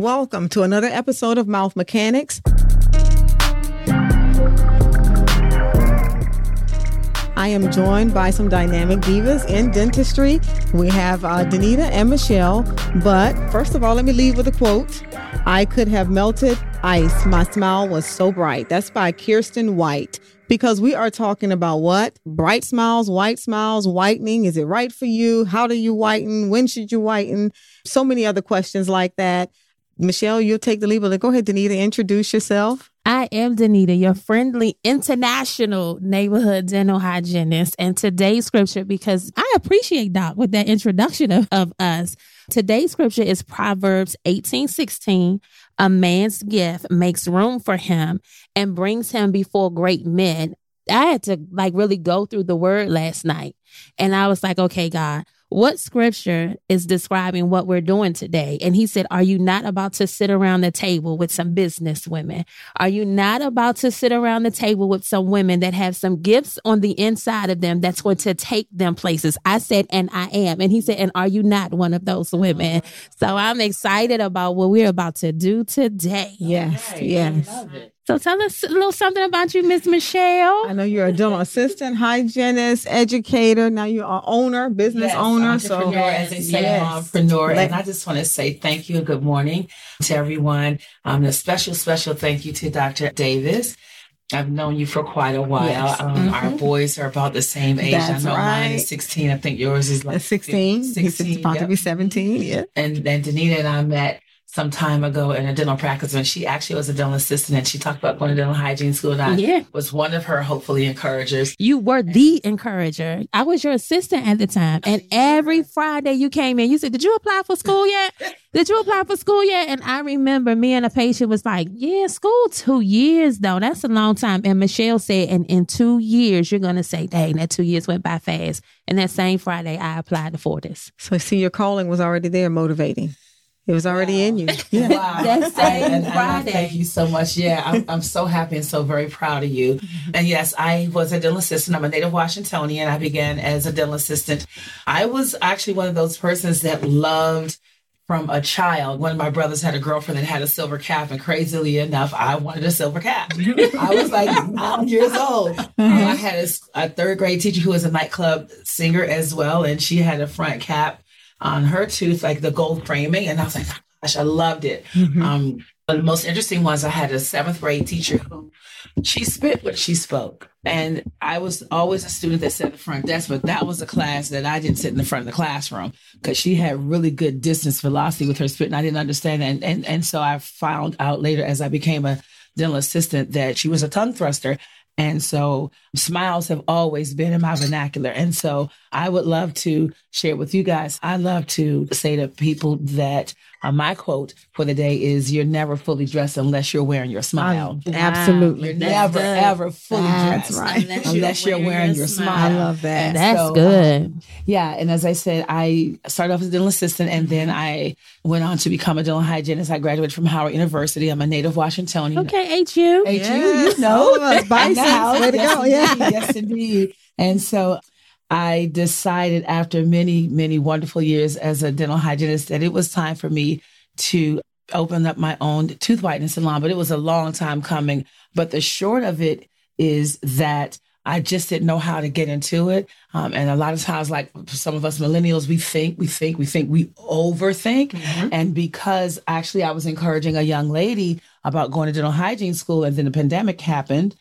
Welcome to another episode of Mouth Mechanics. I am joined by some dynamic divas in dentistry. We have uh, Danita and Michelle. But first of all, let me leave with a quote I could have melted ice. My smile was so bright. That's by Kiersten White. Because we are talking about what? Bright smiles, white smiles, whitening. Is it right for you? How do you whiten? When should you whiten? So many other questions like that. Michelle, you'll take the lead. But go ahead, Danita, introduce yourself. I am Danita, your friendly international neighborhood dental hygienist. And today's scripture, because I appreciate Doc with that introduction of, of us. Today's scripture is Proverbs 18 16. A man's gift makes room for him and brings him before great men. I had to like really go through the word last night. And I was like, okay, God, what scripture is describing what we're doing today? And he said, Are you not about to sit around the table with some business women? Are you not about to sit around the table with some women that have some gifts on the inside of them that's going to take them places? I said, And I am. And he said, And are you not one of those women? So I'm excited about what we're about to do today. Yes, yes. So tell us a little something about you, Miss Michelle. I know you're a dental assistant, hygienist, educator. Now you are owner, business yes, owner. So as they say, yes. entrepreneur. And I just want to say thank you and good morning to everyone. Um, a special, special thank you to Dr. Davis. I've known you for quite a while. Yes. Um, mm-hmm. Our boys are about the same age. That's I know right. mine is 16. I think yours is like 16. 16. He's about yep. to be 17. Yeah. And then Danita and I met some time ago in a dental practice when she actually was a dental assistant and she talked about going to dental hygiene school and I yeah. was one of her hopefully encouragers. You were the encourager. I was your assistant at the time. And every Friday you came in, you said, Did you apply for school yet? Did you apply for school yet? And I remember me and a patient was like, Yeah, school two years though. That's a long time. And Michelle said, And in two years, you're gonna say, dang, that two years went by fast. And that same Friday I applied to Fortis. So see your calling was already there motivating. It was already wow. in you. Yeah. Wow. That's same and, Friday. thank you so much. Yeah, I'm, I'm so happy and so very proud of you. Mm-hmm. And yes, I was a dental assistant. I'm a native Washingtonian. I began as a dental assistant. I was actually one of those persons that loved from a child. One of my brothers had a girlfriend that had a silver cap, and crazily enough, I wanted a silver cap. I was like nine years old. Mm-hmm. I had a, a, third grade teacher who was a nightclub singer as well, and she had a front cap on her tooth, like the gold framing. And I was like, gosh, I loved it. Mm-hmm. Um, the most interesting was I had a seventh grade teacher who she spit what she spoke. And I was always a student that sat in the front desk, but that was a class that I didn't sit in the front of the classroom because she had really good distance velocity with her spit. And I didn't understand that. And, and, and so I found out later as I became a dental assistant that she was a tongue thruster. And so smiles have always been in my vernacular. And so I would love to share with you guys. I love to say to people that uh, my quote for the day is you're never fully dressed unless you're wearing your smile. Wow. Absolutely. You're never, good. ever fully That's dressed. Right. Unless, unless you're, wearing, wearing your, smile. smile. I love that. And That's so, good. Um, yeah. And as I said, I started off as a dental assistant and then I went on to become a dental hygienist. I graduated from Howard University. I'm a native Washingtonian. Okay, HU. HU, yes. you know. Oh, Bison. Way to yes, go. Yeah. yes, indeed. And so I decided after many, many wonderful years as a dental hygienist that it was time for me to open up my own tooth whitening salon, but it was a long time coming. But the short of it is that I just didn't know how to get into it. Um, and a lot of times, like some of us millennials, we think, we think, we think, we overthink. Mm-hmm. And because actually I was encouraging a young lady about going to dental hygiene school and then the pandemic happened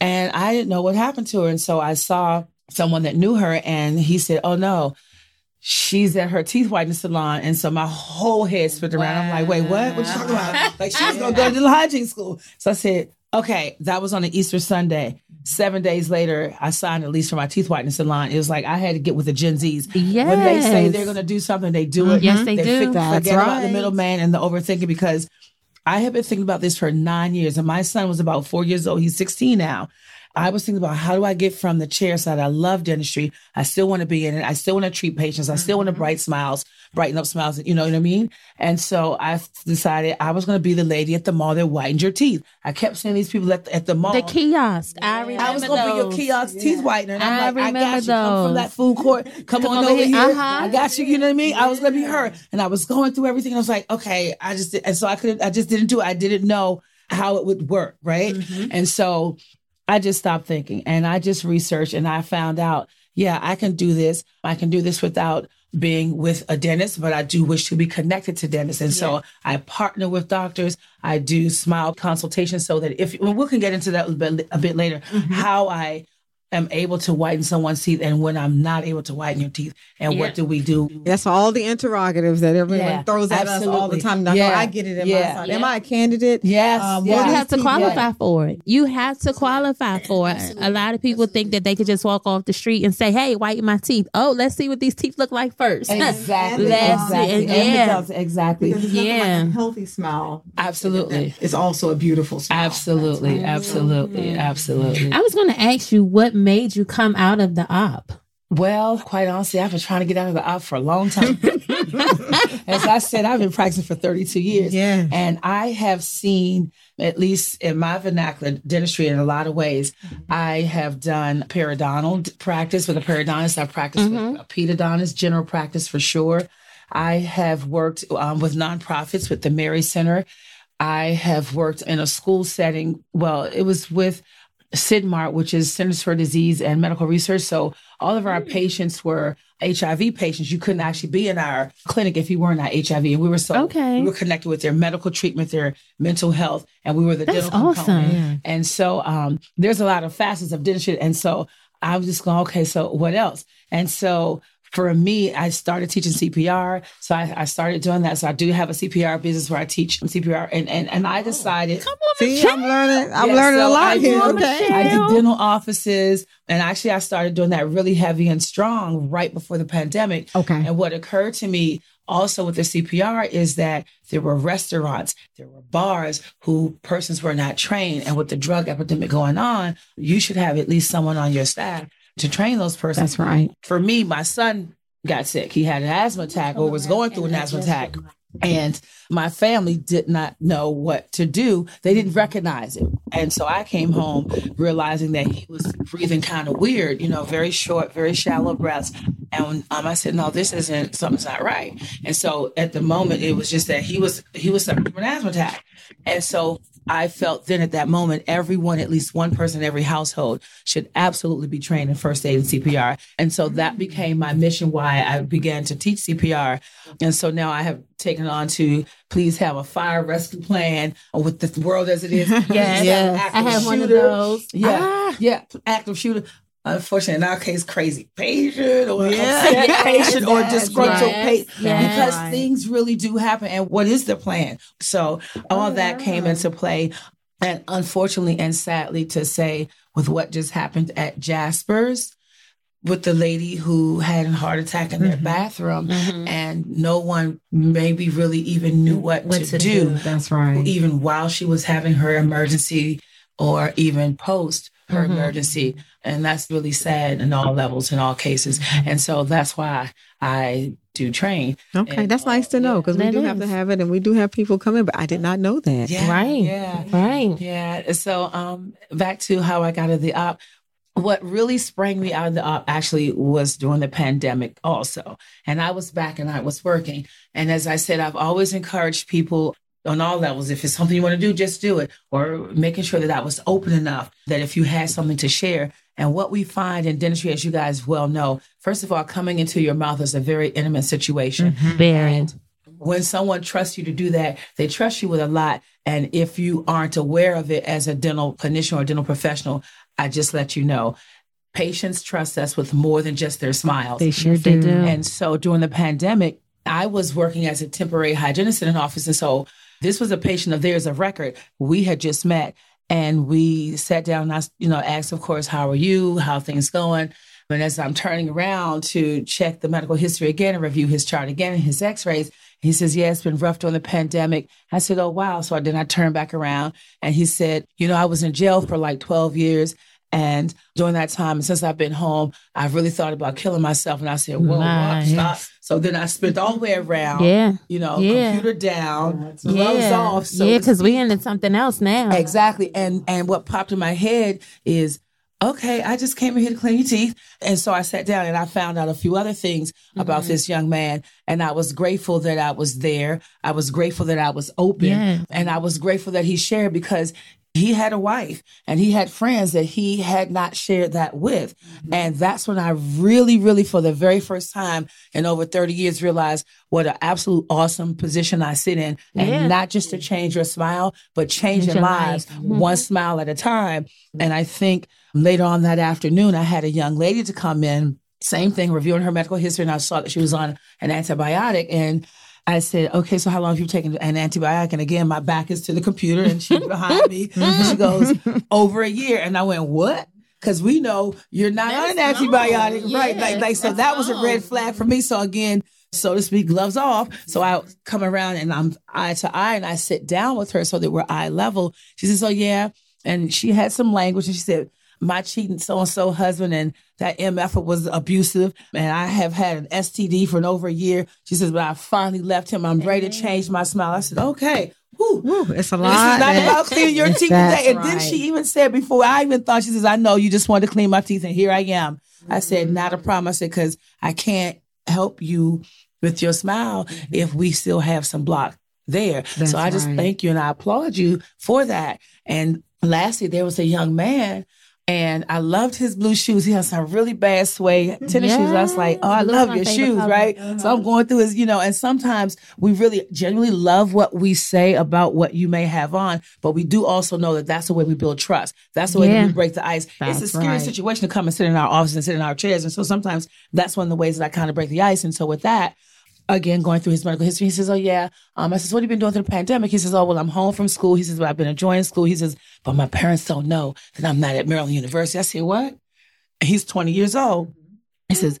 and I didn't know what happened to her. And so I saw someone that knew her and he said, Oh no, she's at her teeth whitening salon. And so my whole head spit around. Wow. I'm like, wait, what? What you talking about? like she's gonna go to the hygiene school. So I said, okay, that was on an Easter Sunday. Seven days later, I signed a lease for my teeth whitening salon. It was like I had to get with the Gen Zs. Yes. When they say they're gonna do something, they do it. Yes, they, they do. Forget That's about right. the middleman and the overthinking because I have been thinking about this for nine years, and my son was about four years old. He's 16 now. I was thinking about how do I get from the chair side? I love dentistry. I still want to be in it. I still want to treat patients. I still want to bright smiles, brighten up smiles. You know what I mean? And so I decided I was going to be the lady at the mall that whitened your teeth. I kept seeing these people at the, at the mall. The kiosk. I remember I was going to be your kiosk teeth whitener. And I'm I like, I remember got you. Come from that food court. Come, on over over here. here. Uh-huh. I got you. You know what I mean? I was going to be her. And I was going through everything. I was like, okay, I just, did, and so I couldn't, I just didn't do it. I didn't know how it would work. Right. Mm-hmm. And so I just stopped thinking and I just researched and I found out, yeah, I can do this. I can do this without being with a dentist, but I do wish to be connected to dentists. And so I partner with doctors. I do smile consultations so that if, well, we can get into that a bit, a bit later, Mm-hmm. how I am able to whiten someone's teeth and when I'm not able to whiten your teeth and Yeah. what do we do? That's all the interrogatives that everyone Yeah, throws at us all the time. Now, Yeah, I get it in yeah, my side. Am. I a candidate? Yes, Um, yes. You have to teeth- qualify for it. You have to qualify for it. A lot of people think that they could just walk off the street and say, "Hey, whiten my teeth." Oh, let's see what these teeth look like first. Exactly. Exactly. And And yeah. without- exactly. Because it's like Yeah. a healthy smile. Absolutely. It's also a beautiful smile. Absolutely. Absolutely. Absolutely. I was going to ask you what made you come out of the op. Well, quite honestly, I've been trying to get out of the op for a long time. As I said, I've been practicing for 32 years. Yeah. And I have seen, at least in my vernacular dentistry in a lot of ways, I have done periodontal practice with a periodontist. I've practiced with a pedodontist, general practice for sure. I have worked um, with nonprofits with the Mary Center. I have worked in a school setting. Well, it was with CIDMART, which is Centers for Disease and Medical Research. So all of our patients were HIV patients. You couldn't actually be in our clinic if you weren't HIV. And we were so Okay. we were connected with their medical treatment, their mental health, and we were the That's dental awesome. component. And so um, there's a lot of facets of dentistry. And so I was just going, okay, so what else? And so for me, I started teaching CPR. So I, I started doing that. So I do have a CPR business where I teach CPR. And and, and I decided Come See, I'm learning. I'm yeah, learning so a lot I here. do- Okay. I did dental offices, and actually, I started doing that really heavy and strong right before the pandemic. Okay. And what occurred to me also with the CPR is that there were restaurants, there were bars who persons were not trained, and with the drug epidemic going on, you should have at least someone on your staff to train those persons. That's right. For me, my son got sick. He had an asthma attack or was going through an asthma attack. And my family did not know what to do. They didn't recognize it. And so I came home realizing that he was breathing kind of weird, you know, very short, very shallow breaths. And um, I said, no, this isn't, something's not right. And so at the moment, it was just that he was, he was suffering from an asthma attack. And so I felt then at that moment, everyone, at least one person in every household should absolutely be trained in first aid and CPR. And so that became my mission why I began to teach CPR. And so now I have taken on to please have a fire rescue plan with the world as it is. Yes. Please have an Yes. I have one of those. Yeah. Ah. Yeah. Active shooter. Unfortunately, in our case, crazy patient or Yeah. patient or disgruntled Yes. patient Yes. because Right. things really do happen. And what is the plan? So all that came into play. And unfortunately and sadly to say, with what just happened at Jasper's, with the lady who had a heart attack in their Mhm. bathroom, Mhm. and no one maybe really even knew what, What to, to do, do. That's right. even while she was having her emergency or even post her Mhm. emergency. And that's really sad in all levels, in all cases. And so that's why I do train. Okay, And, that's nice to know because we That do have to have it, and we do have people coming. But I did not know that. Yeah. Right. Yeah. Right. Yeah. So um back to how I got out of the op. What really sprang me out of the op actually was during the pandemic also. And I was back and I was working. And as I said, I've always encouraged people on all levels. If it's something you want to do, just do it. Or making sure that I was open enough that if you had something to share. And what we find in dentistry, as you guys well know, first of all, coming into your mouth is a very intimate situation. Mm-hmm. Very. And when someone trusts you to do that, they trust you with a lot. And if you aren't aware of it as a dental clinician or dental professional, I just let you know. Patients trust us with more than just their smiles. They sure do. And so during the pandemic, I was working as a temporary hygienist in an office. And so this was a patient of theirs of record. We had just met and we sat down and I, you know, asked, of course, how are you? How things going? And as I'm turning around to check the medical history again and review his chart again and his x-rays, he says, yeah, it's been rough during the pandemic. I said, oh, wow. So then I turned back around and he said, you know, I was in jail for like 12 years And during that time, and since I've been home, I've really thought about killing myself. And I said, whoa, nice. stop. So then I spent all the way around. Yeah. You know, yeah. computer down, gloves yeah. off. So yeah, because we into something else now. Exactly. And and what popped in my head is okay, I just came in here to clean your teeth. And so I sat down and I found out a few other things mm-hmm. about this young man. And I was grateful that I was there. I was grateful that I was open. Yeah. And I was grateful that he shared because he had a wife and he had friends that he had not shared that with. Mm-hmm. And that's when I really, really, for the very first time in over 30 years, realized what an absolute awesome position I sit in. And yeah. not just to change your smile, but changing lives mm-hmm. one smile at a time. And I think later on that afternoon, I had a young lady to come in, same thing, reviewing her medical history. And I saw that she was on an antibiotic. And I said, okay, so how long have you taken an antibiotic? And again, my back is to the computer and she's behind me. Mm-hmm. She goes, over a year. And I went, what? Because we know you're not That's on an antibiotic, right? Yeah. Like, like, so that was a red flag for me. So again, so to speak, gloves off. So I come around and I'm eye to eye and I sit down with her so that we're eye level. She says, oh yeah. And she had some language and she said, my cheating so and so husband and that MF was abusive and I have had an STD for an over a year. She says, but I finally left him. I'm ready to change my smile. I said, okay. Whew. it's a lot. This is not about cleaning your teeth today. And right. then she even said before I even thought, she says, I know you just wanted to clean my teeth and here I am. Mm-hmm. I said, mm-hmm. not a problem. I said, because I can't help you with your smile mm-hmm. if we still have some block there. That's so I just right. thank you and I applaud you for that. And lastly, there was a young man and I loved his blue shoes. He has some really bad suede tennis yeah. shoes. I was like, oh, I love your shoes, color. right? Uh-huh. So I'm going through his, you know, and sometimes we really genuinely love what we say about what you may have on, but we do also know that that's the way we build trust. That's the way yeah. we break the ice. That's it's a scary right. situation to come and sit in our office and sit in our chairs. And so sometimes that's one of the ways that I kind of break the ice. And so with that, again going through his medical history. He says, "Oh yeah." Um, I says, "What have you been doing through the pandemic?" He says, "Oh well, I'm home from school." He says, "Well, I've been enjoying school." He says, "But my parents don't know that I'm not at Maryland University." I said, "What?" He's 20 years old. He says,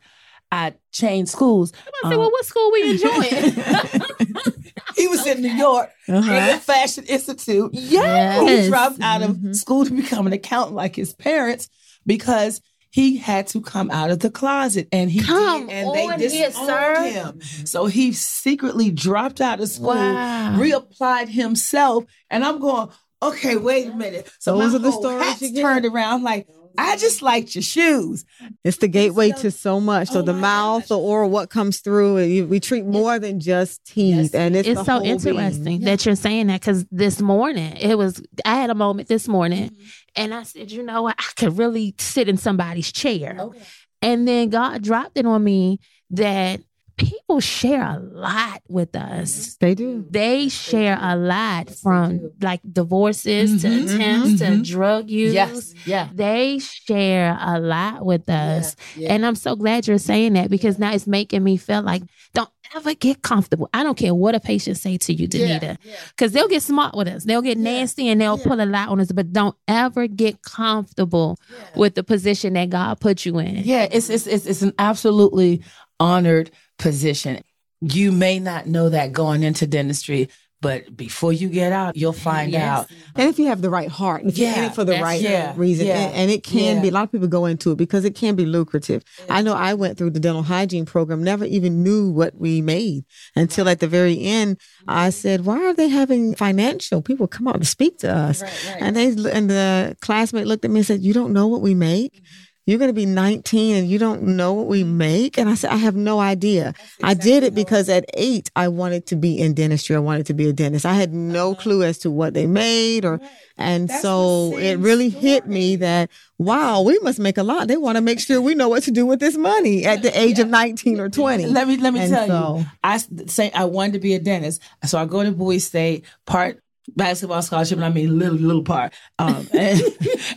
"I changed schools." I um, said, "Well, what school were you enjoying?" he was in New York uh-huh. in the Fashion Institute. Yeah, he dropped out of mm-hmm. school to become an accountant like his parents because he had to come out of the closet and he come did, and on they disowned him. So he secretly dropped out of school, wow. reapplied himself, and I'm going, okay, wait a minute. So those are the stories you turned around like I just liked your shoes. It's the gateway so, to so much. So oh the mouth, gosh. the oral, what comes through, we treat more than just teeth. Yes. And it's, it's so interesting that you're saying that because this morning it was. I had a moment this morning, mm-hmm. and I said, you know what, I could really sit in somebody's chair. Okay. And then God dropped it on me that people share a lot with us. They do. They share a lot from like divorces mm-hmm, to attempts mm-hmm. to drug use. Yes. Yeah. They share a lot with us. Yeah, yeah. And I'm so glad you're saying that because now it's making me feel like don't ever get comfortable. I don't care what a patient say to you, Danita. Because yeah, they'll get smart with us. They'll get nasty and they'll pull a lot on us, but don't ever get comfortable with the position that God put you in. Yeah, it's it's it's, it's an absolutely honored position. You may not know that going into dentistry, but before you get out, you'll find yes. out. And if you have the right heart, if you're in it for the right yeah, reason, yeah, and, and, it can yeah. be, a lot of people go into it because it can be lucrative. I know I went through the dental hygiene program, never even knew what we made until at the very end, I said, why are they having financial people come out to speak to us? Right, right. And they, and the classmate looked at me and said, you don't know what we make? Mm-hmm you're going to be 19 and you don't know what we make. And I said, I have no idea. Exactly I did it because at eight, I wanted to be in dentistry. I wanted to be a dentist. I had no uh-huh. clue as to what they made or, and That's so it really story. hit me that, wow, we must make a lot. They want to make sure we know what to do with this money at the age yeah. of 19 or 20. Let me, let me and tell so, you, I say I wanted to be a dentist. So I go to Bowie State, part basketball scholarship, and I mean little, little part. Um, and,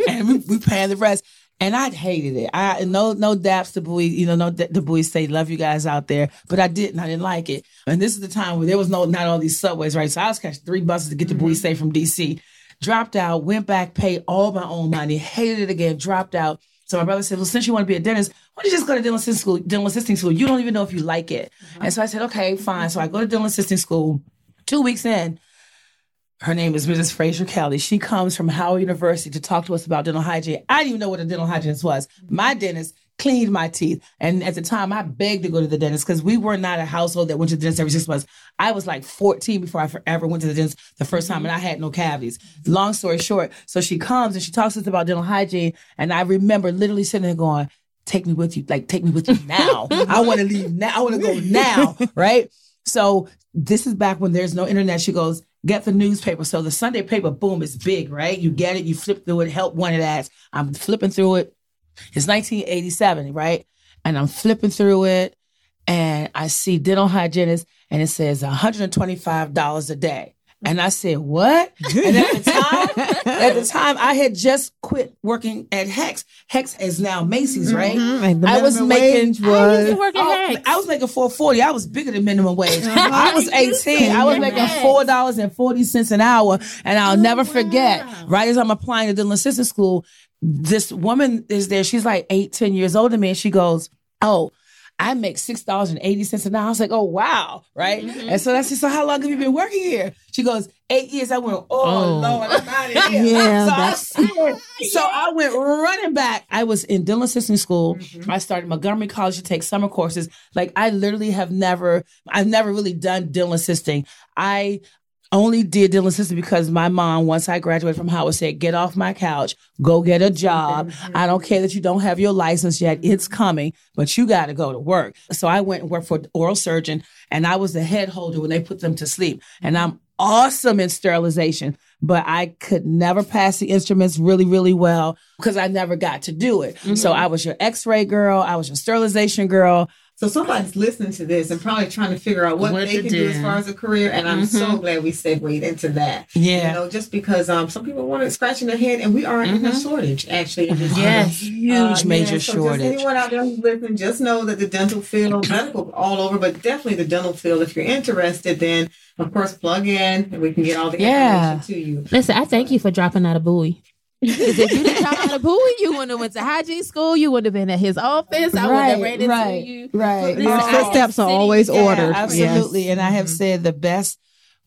and we, we paying the rest. And I hated it. I no no daps to Bowie, you know, no the boys say love you guys out there, but I didn't. I didn't like it. And this is the time where there was no not all these subways, right? So I was catching three buses to get to mm-hmm. Bowie State from DC. Dropped out, went back, paid all my own money, hated it again, dropped out. So my brother said, "Well, since you want to be a dentist, why don't you just go to dental assisting school? Dental assisting school. You don't even know if you like it." Mm-hmm. And so I said, "Okay, fine." So I go to dental assisting school. Two weeks in, her name is Mrs. Fraser Kelly. She comes from Howard University to talk to us about dental hygiene. I didn't even know what a dental hygienist was. My dentist cleaned my teeth. And at the time, I begged to go to the dentist because we were not a household that went to the dentist every six months. I was like 14 before I ever went to the dentist the first time, and I had no cavities. Long story short, so she comes and she talks to us about dental hygiene. And I remember literally sitting there going, Take me with you, like, take me with you now. I want to leave now. I want to go now. Right. So this is back when there's no internet. She goes, get the newspaper. So the Sunday paper, boom, is big, right? You get it, you flip through it, help one of that. I'm flipping through it. It's 1987, right? And I'm flipping through it and I see dental hygienist and it says $125 a day. And I said, "What?" And at the time, at the time, I had just quit working at Hecht's. Hecht's is now Macy's, right? Mm-hmm. I was making I used to work at Oh, Hecht's. I was making four forty. I was bigger than minimum wage. Uh-huh. I was eighteen. I was making four dollars and forty cents an hour, and I'll never forget. Right as I'm applying to dental assistant school, this woman is there. She's like eight, ten years older than me, and she goes, "Oh." I make six dollars and eighty cents an hour. I was like, "Oh wow!" Right? Mm-hmm. And so that's just so. How long have you been working here? She goes, eight years. I went, "Oh, Oh. Lord, I'm out of here." Yeah, so, I, that's- so I went running back. I was in dental assisting school. Mm-hmm. I started Montgomery College to take summer courses. Like I literally have never, I've never really done dental assisting. I only did dental assisting because my mom, once I graduated from Howard, said, "Get off my couch, go get a job. I don't care that you don't have your license yet; mm-hmm. it's coming, but you got to go to work." So I went and worked for oral surgeon, and I was the head holder when they put them to sleep. And I'm awesome in sterilization, but I could never pass the instruments really, really well because I never got to do it. So mm-hmm. I was your X-ray girl, I was your sterilization girl. So somebody's listening to this and probably trying to figure out what, What they can do. do. as far as a career. And I'm so glad we segued into that. Yeah. You know, just because um some people want to scratching their head and we are in a shortage actually. Yes. Huge Uh, major yeah, so shortage. Just anyone out there who's listening, just know that the dental field, medical all over, but definitely the dental field. If you're interested, then of course plug in and we can get all the Yeah. information to you. Listen, I thank you for dropping out of Bowie. Because if you didn't drop out of Bowie, you wouldn't have went to hygiene school. You wouldn't have been at his office. I would have ran into you. right. Our Listen, I- footsteps are always yeah, ordered. Absolutely. Yes. And I have mm-hmm. said the best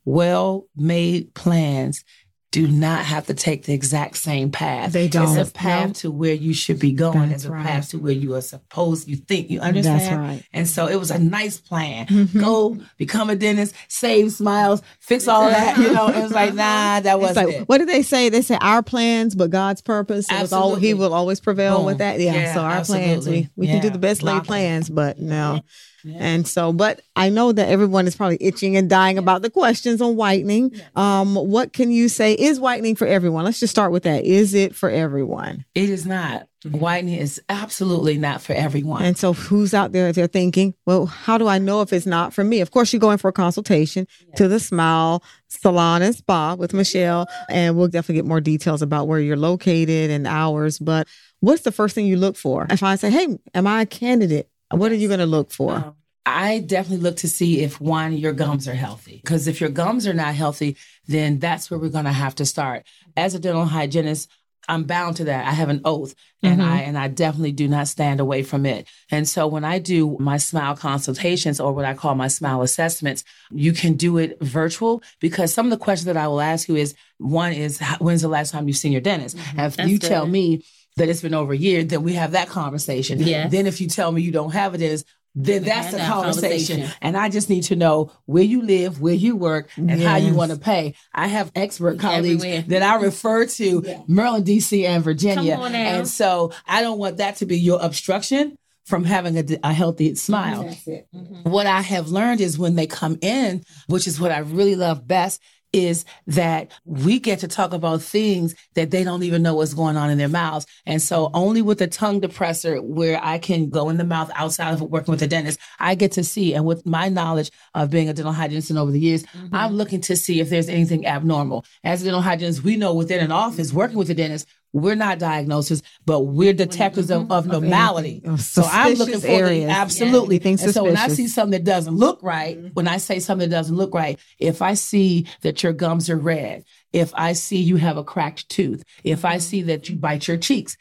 well made plans do not have to take the exact same path. They don't. It's a path to where you should be going. That's it's a right. path to where you are supposed you think you understand. That's right. And so it was a nice plan. Mhm. Go become a dentist, save smiles, fix all that. You know, it was like, nah, that wasn't like, what did they say? They say our plans, but God's purpose. It all, he will always prevail Boom. with that. Yeah. Yeah, so our plans, we, absolutely. we can do the best laid plans, but no. Yeah. And so, but I know that everyone is probably itching and dying about the questions on whitening. Um, what can you say? Is whitening for everyone? Let's just start with that. Is it for everyone? It is not. Whitening is absolutely not for everyone. And so, who's out there? They're thinking, well, how do I know if it's not for me? Of course, you go in for a consultation to the Smile Salon and Spa with Michelle, and we'll definitely get more details about where you're located and hours. But what's the first thing you look for? If I say, hey, am I a candidate? What are you going to look for? Um, I definitely look to see if one, your gums are healthy. Because if your gums are not healthy, then that's where we're going to have to start. As a dental hygienist, I'm bound to that. I have an oath and I and I definitely do not stand away from it. And so when I do my smile consultations or what I call my smile assessments, you can do it virtual because some of the questions that I will ask you is one is when's the last time you've seen your dentist? And if That's you tell me that it's been over a year, then we have that conversation. Yes. Then if you tell me you don't have it, is then that's the that conversation. conversation. And I just need to know where you live, where you work, and how you want to pay. I have expert colleagues Everywhere. that I refer to Maryland, DC, and Virginia. Come on now. And so I don't want that to be your obstruction from having a, a healthy smile. Mm-hmm. What I have learned is when they come in, which is what I really love best, is that we get to talk about things that they don't even know what's going on in their mouths. And so only with a tongue depressor where I can go in the mouth outside of working with a dentist, I get to see. And with my knowledge of being a dental hygienist and over the years, mm-hmm. I'm looking to see if there's anything abnormal. As a dental hygienist, we know within an office working with a dentist, we're not diagnosis, but we're detectors of, of normality. Of So I'm looking suspicious for the, areas. absolutely. Anything And so when I see something that doesn't look right, when I say something that doesn't look right, if I see that your gums are red, if I see you have a cracked tooth, if I see that you bite your cheeks,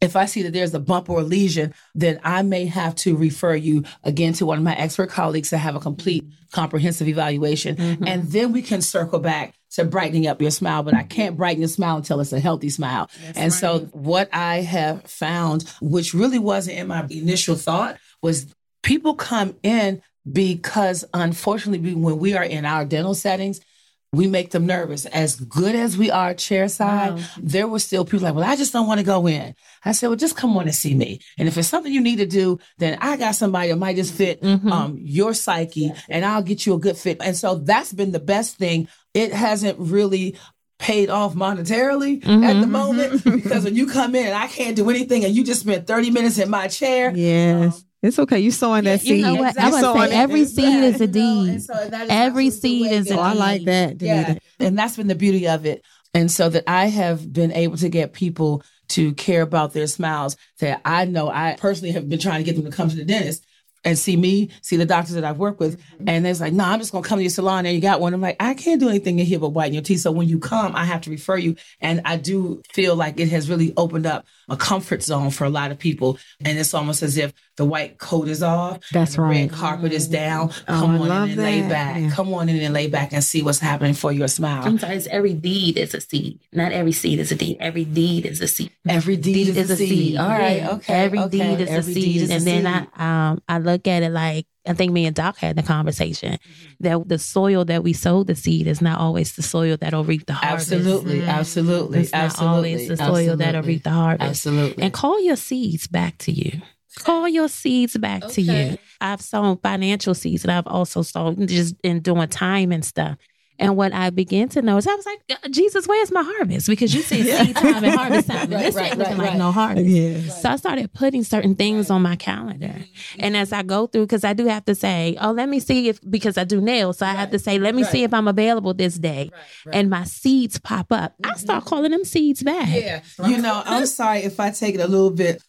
if I see that there's a bump or a lesion, then I may have to refer you again to one of my expert colleagues to have a complete comprehensive evaluation. Mm-hmm. And then we can circle back to brightening up your smile, but I can't brighten your smile until it's a healthy smile. That's and right. so what I have found, which really wasn't in my initial thought, was people come in because unfortunately, when we are in our dental settings, we make them nervous. As good as we are chairside, wow. there were still people like, well, I just don't want to go in. I said, well, just come on and see me. And if it's something you need to do, then I got somebody that might just fit mm-hmm. um, your psyche and I'll get you a good fit. And so that's been the best thing. It hasn't really paid off monetarily mm-hmm, at the mm-hmm. moment because when you come in and I can't do anything and you just spent 30 minutes in my chair. Yes. Um, it's okay. You sowing that seed. You know what? I would say every seed is a deed. So every seed is a deed. Oh, I like that. Yeah. And that's been the beauty of it. And so that I have been able to get people to care about their smiles that I know I personally have been trying to get them to come to the dentist and see me, see the doctors that I've worked with. Mm-hmm. And it's like, no, nah, I'm just going to come to your salon and you got one. I'm like, I can't do anything in here but whiten your teeth. So when you come, I have to refer you. And I do feel like it has really opened up a comfort zone for a lot of people. And it's almost as if the white coat is off. That's right. red carpet is down. Oh, come on in and that. lay back. Yeah. Come on in and lay back and see what's happening for your smile. Sometimes every deed is a seed. Not every seed is a deed. Every deed is a seed. Every deed, deed is, is, a seed. seed. All right. Okay. Every okay. deed is every a seed. Is and a then seed. I um I look at it like I think me and Doc had the conversation mm-hmm. that the soil that we sow the seed is not always the soil that'll reap the harvest. Absolutely, mm-hmm. absolutely, it's absolutely. not always the soil absolutely. that'll reap the harvest. Absolutely. And call your seeds back to you. Call your seeds back okay. to you. I've sown financial seeds and I've also sown just in doing time and stuff. And what I began to notice, I was like, uh, Jesus, where's my harvest? Because you said seed time and harvest time. And right, this right, ain't looking right, like no harvest. Yes. So I started putting certain things on my calendar. Mm-hmm. And as I go through, because I do have to say, oh, let me see if, because I do nails. So I have to say, let me see if I'm available this day. And my seeds pop up. Mm-hmm. I start calling them seeds back. Yeah. You know, I'm sorry if I take it a little bit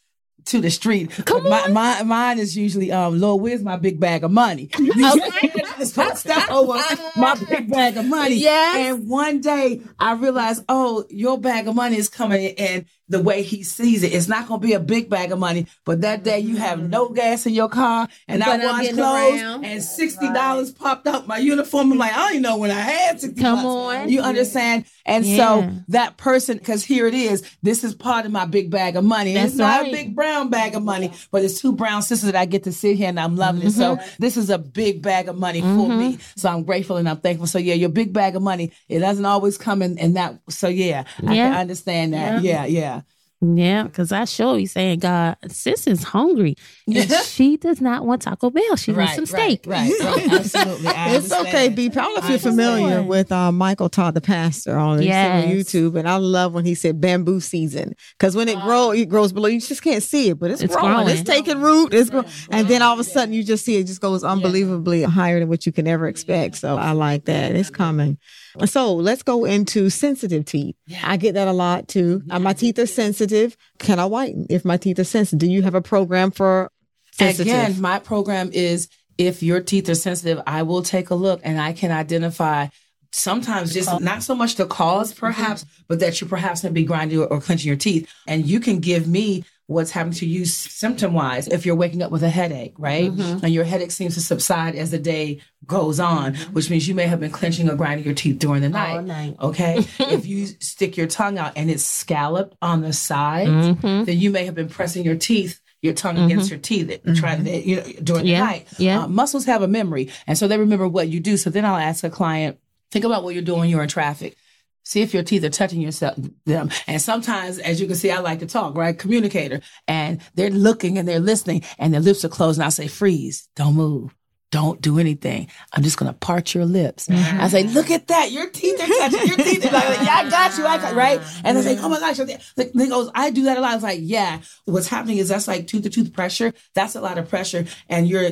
to the street. Come my, on. My, mine is usually, um, Lord, where's my big bag of money? okay. stuff over my big bag of money. Yes. And one day I realized, oh, your bag of money is coming and the way he sees it. It's not going to be a big bag of money, but that day you have no gas in your car and I washed clothes around. and $60 right. popped up my uniform. I'm like, I don't even know when I had 60 Come on. You understand? And yeah. so that person, because here it is, this is part of my big bag of money. That's it's not right. a big brown bag of money, but it's two brown sisters that I get to sit here and I'm loving mm-hmm. it. So mm-hmm. this is a big bag of money mm-hmm. for me. So I'm grateful and I'm thankful. So yeah, your big bag of money, it doesn't always come in, in that. So yeah, yeah. I can understand that. Yeah, yeah. yeah. Yeah, because I sure you saying, God, sis is hungry. And she does not want Taco Bell. She right, wants some steak. Right, right, right. Absolutely. I it's okay, B. I don't if you're familiar with uh, Michael Todd, the pastor, on yes. YouTube. And I love when he said bamboo season. Because when it uh, grows, it grows below. You just can't see it, but it's, it's growing. growing. It's taking root. It's growing. And then all of a sudden you just see it just goes unbelievably yeah. higher than what you can ever expect. So I like that. It's coming. So let's go into sensitive teeth. Yeah. I get that a lot too. Yeah. Uh, my teeth are sensitive. Can I whiten if my teeth are sensitive? Do you have a program for sensitive? Again, my program is if your teeth are sensitive, I will take a look and I can identify sometimes just not so much the cause perhaps, mm-hmm. but that you perhaps may be grinding or, or clenching your teeth. And you can give me what's happening to you symptom wise if you're waking up with a headache, right? Mm-hmm. And your headache seems to subside as the day goes on, mm-hmm. which means you may have been clenching or grinding your teeth during the night. night. Okay. if you stick your tongue out and it's scalloped on the side, mm-hmm. then you may have been pressing your teeth your tongue mm-hmm. against your teeth, mm-hmm. trying to, you know, during yeah. the night. Yeah. Uh, muscles have a memory. And so they remember what you do. So then I'll ask a client, think about what you're doing you're in traffic. See if your teeth are touching yourself them. And sometimes, as you can see, I like to talk, right? Communicator. And they're looking and they're listening and their lips are closed. And I say, freeze, don't move. Don't do anything. I'm just gonna part your lips. Mm-hmm. I say, look at that. Your teeth are touching. Your teeth are like, yeah, I got you. I got right. And they say, oh my gosh. They goes, I do that a lot. It's like, yeah. What's happening is that's like tooth to tooth pressure. That's a lot of pressure, and your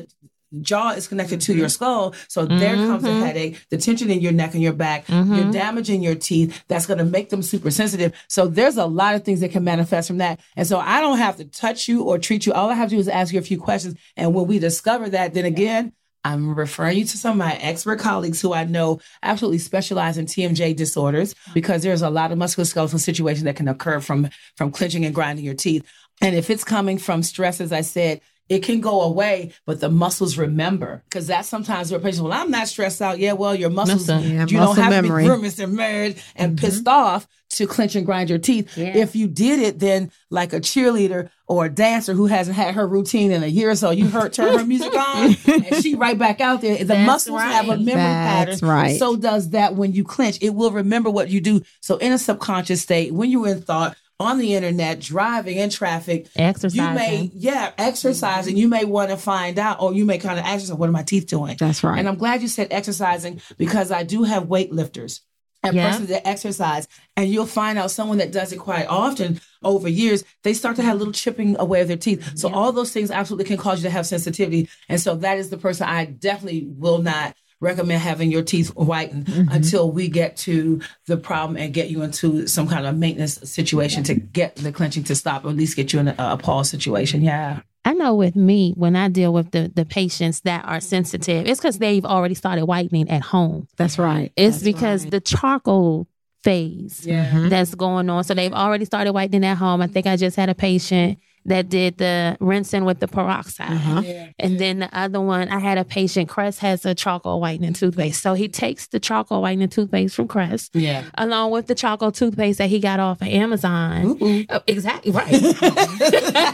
jaw is connected to your mm-hmm. skull. So mm-hmm. there comes a headache, the tension in your neck and your back. Mm-hmm. You're damaging your teeth. That's going to make them super sensitive. So there's a lot of things that can manifest from that. And so I don't have to touch you or treat you. All I have to do is ask you a few questions. And when we discover that, then again, I'm referring you to some of my expert colleagues who I know absolutely specialize in TMJ disorders because there's a lot of musculoskeletal situations that can occur from from clenching and grinding your teeth. And if it's coming from stress, as I said, it can go away, but the muscles remember. Because that's sometimes where patients, well, I'm not stressed out. Yeah, well, your muscles, Muscle. Yeah, you muscle don't have memory. to be grimace and mad and pissed off to clench and grind your teeth. Yeah. If you did it, then like a cheerleader or a dancer who hasn't had her routine in a year or so, you heard turn her music on and she right back out there. The That's muscles have a memory That's pattern. right. So does that when you clench. It will remember what you do. So in a subconscious state, when you're in thought, on the internet, driving in traffic, Exercising. you may, yeah, exercising. You may want to find out, or you may kind of ask yourself, what are my teeth doing? That's right. And I'm glad you said exercising because I do have weightlifters and Yeah. persons that exercise, and you'll find out someone that does it quite often over years, they start to have a little chipping away of their teeth. So all those things absolutely can cause you to have sensitivity. And so that is the person I definitely will not recommend having your teeth whitened mm-hmm. until we get to the problem and get you into some kind of maintenance situation to get the clenching to stop, or at least get you in a, a pause situation. Yeah. I know with me, when I deal with the, the patients that are sensitive, it's because they've already started whitening at home. That's right. It's because the charcoal phase Yeah. that's going on. So they've already started whitening at home. I think I just had a patient that did the rinsing with the peroxide. Uh-huh. And then the other one, I had a patient, Crest has a charcoal whitening toothpaste. So he takes the charcoal whitening toothpaste from Crest Yeah. along with the charcoal toothpaste that he got off of Amazon. Oh, exactly right.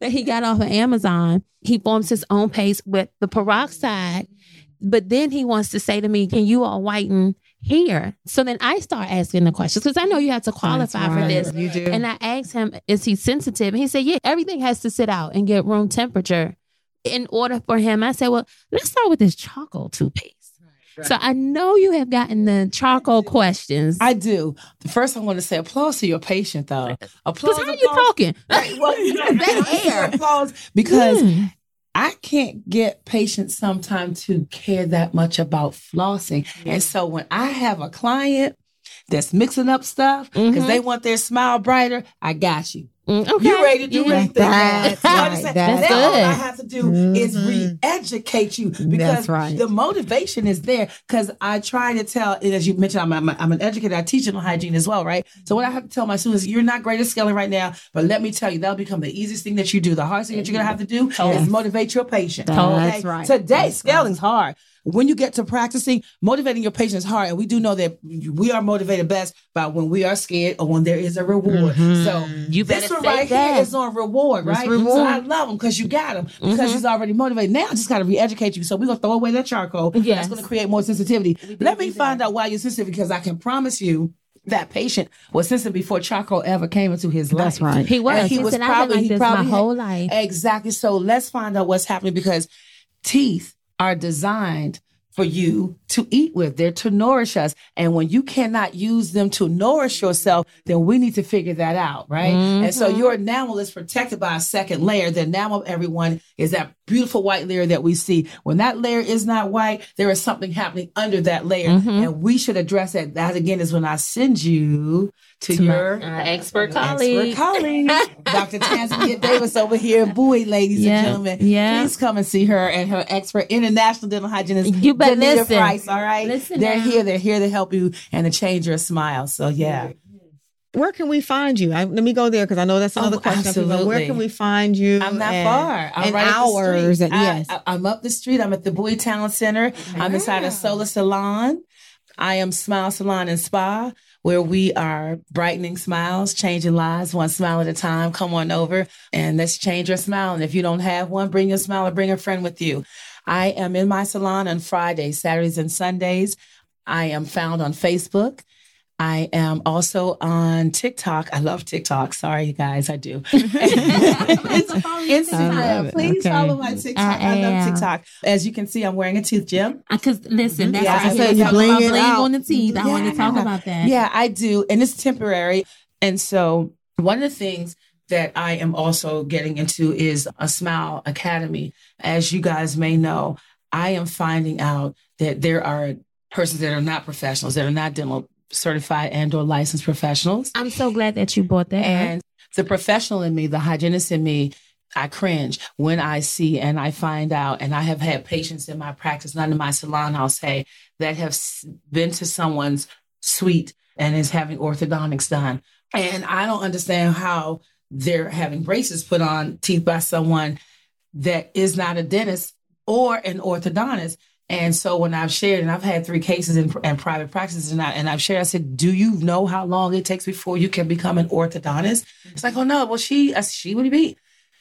that he got off of Amazon. He forms his own paste with the peroxide. But then he wants to say to me, Can you all whiten here? So then I start asking the questions because I know you have to qualify That's for this. You do. And I asked him, Is he sensitive? And he said, Yeah, everything has to sit out and get room temperature. In order for him, I said, Well, let's start with this charcoal toothpaste. So I know you have gotten the charcoal questions. I do. First I want to say applause to your patient though. Applause. Because how are you applause. talking? Right, well, That air. applause because Mm. I can't get patients sometimes to care that much about flossing. And so when I have a client that's mixing up stuff because Mhm. they want their smile brighter, I got you. Mm, okay. You ready to do Yeah. anything? That's right. That's now all I have to do is Mhm. re-educate you because That's right. the motivation is there. Because I try to tell, and as you mentioned, I'm, I'm, I'm an educator. I teach dental hygiene as well, right? So what I have to tell my students, you're not great at scaling right now, but let me tell you, that'll become the easiest thing that you do. The hardest thing that you're gonna have to do is motivate your patient. That's right. Today, That's scaling's hard. When you get to practicing, motivating your patients is hard, and we do know that we are motivated best by when we are scared or when there is a reward. So mm-hmm. You this one right that. here is on reward, right? reward. So I love them because you got them because he's mm-hmm. already motivated. Now I just got to re-educate you. So we're gonna throw away that charcoal. Yes. That's gonna create more sensitivity. Let me find out why you're sensitive because I can promise you. That patient was sensitive before charcoal ever came into his life. That's right. He was. And He, was I've like he this my whole had- life. Exactly. So let's find out what's happening because teeth are designed for you to eat with. They're to nourish us. And when you cannot use them to nourish yourself, then we need to figure that out, right? And so mm-hmm. your enamel is protected by a second layer. The enamel of everyone is that beautiful white layer that we see. When that layer is not white, there is something happening under that layer. And we should address that. That again is when I send you to, your Uh, expert Expert colleague. colleague, Dr. Tanzania Davis over here in Bowie, ladies Yeah, and gentlemen. yeah. Please come and see her and her expert international dental hygienist, You better Danita listen. Price. All right. Listen They're now. here. They're here to help you and to change your smile. So yeah. Where can we find you? I, let me go there because I know that's oh, another Oh, question. Where can we find you? I'm not and- far. I'm right hours. street. And yes. I, am up the street. I'm at the Bowie Town Center. I'm inside a Sola Salon. I am Smile Salon and Spa, where we are brightening smiles, changing lives, one smile at a time. Come on over and let's change your smile. And if you don't have one, bring your smile or bring a friend with you. I am in my salon on Fridays, Saturdays, and Sundays. I am found on Facebook. I am also on TikTok. I love TikTok. Sorry, you guys, I do. Instagram. Please Okay. follow my TikTok. I, I love. TikTok. As you can see, I'm wearing a tooth gem. Because uh, listen, mm-hmm. that's Yeah, what I I said said. you You bling bling, it out. on the teeth. I want to talk about that. Yeah, I do. And it's temporary. And so one of the things that I am also getting into is a Smile Academy. As you guys may know, I am finding out that there are persons that are not professionals, that are not dental certified and or licensed professionals. I'm so glad that you bought that. And the professional in me, the hygienist in me, I cringe when I see and I find out, and I have had patients in my practice, not in my salon, I'll say, that have been to someone's suite and is having orthodontics done. And I don't understand how they're having braces put on teeth by someone that is not a dentist or an orthodontist. And so when I've shared, and I've had three cases in, in private practices, and, I, and I've shared, I said, "Do you know how long it takes before you can become an orthodontist?" It's like, "Oh no, well she, she would be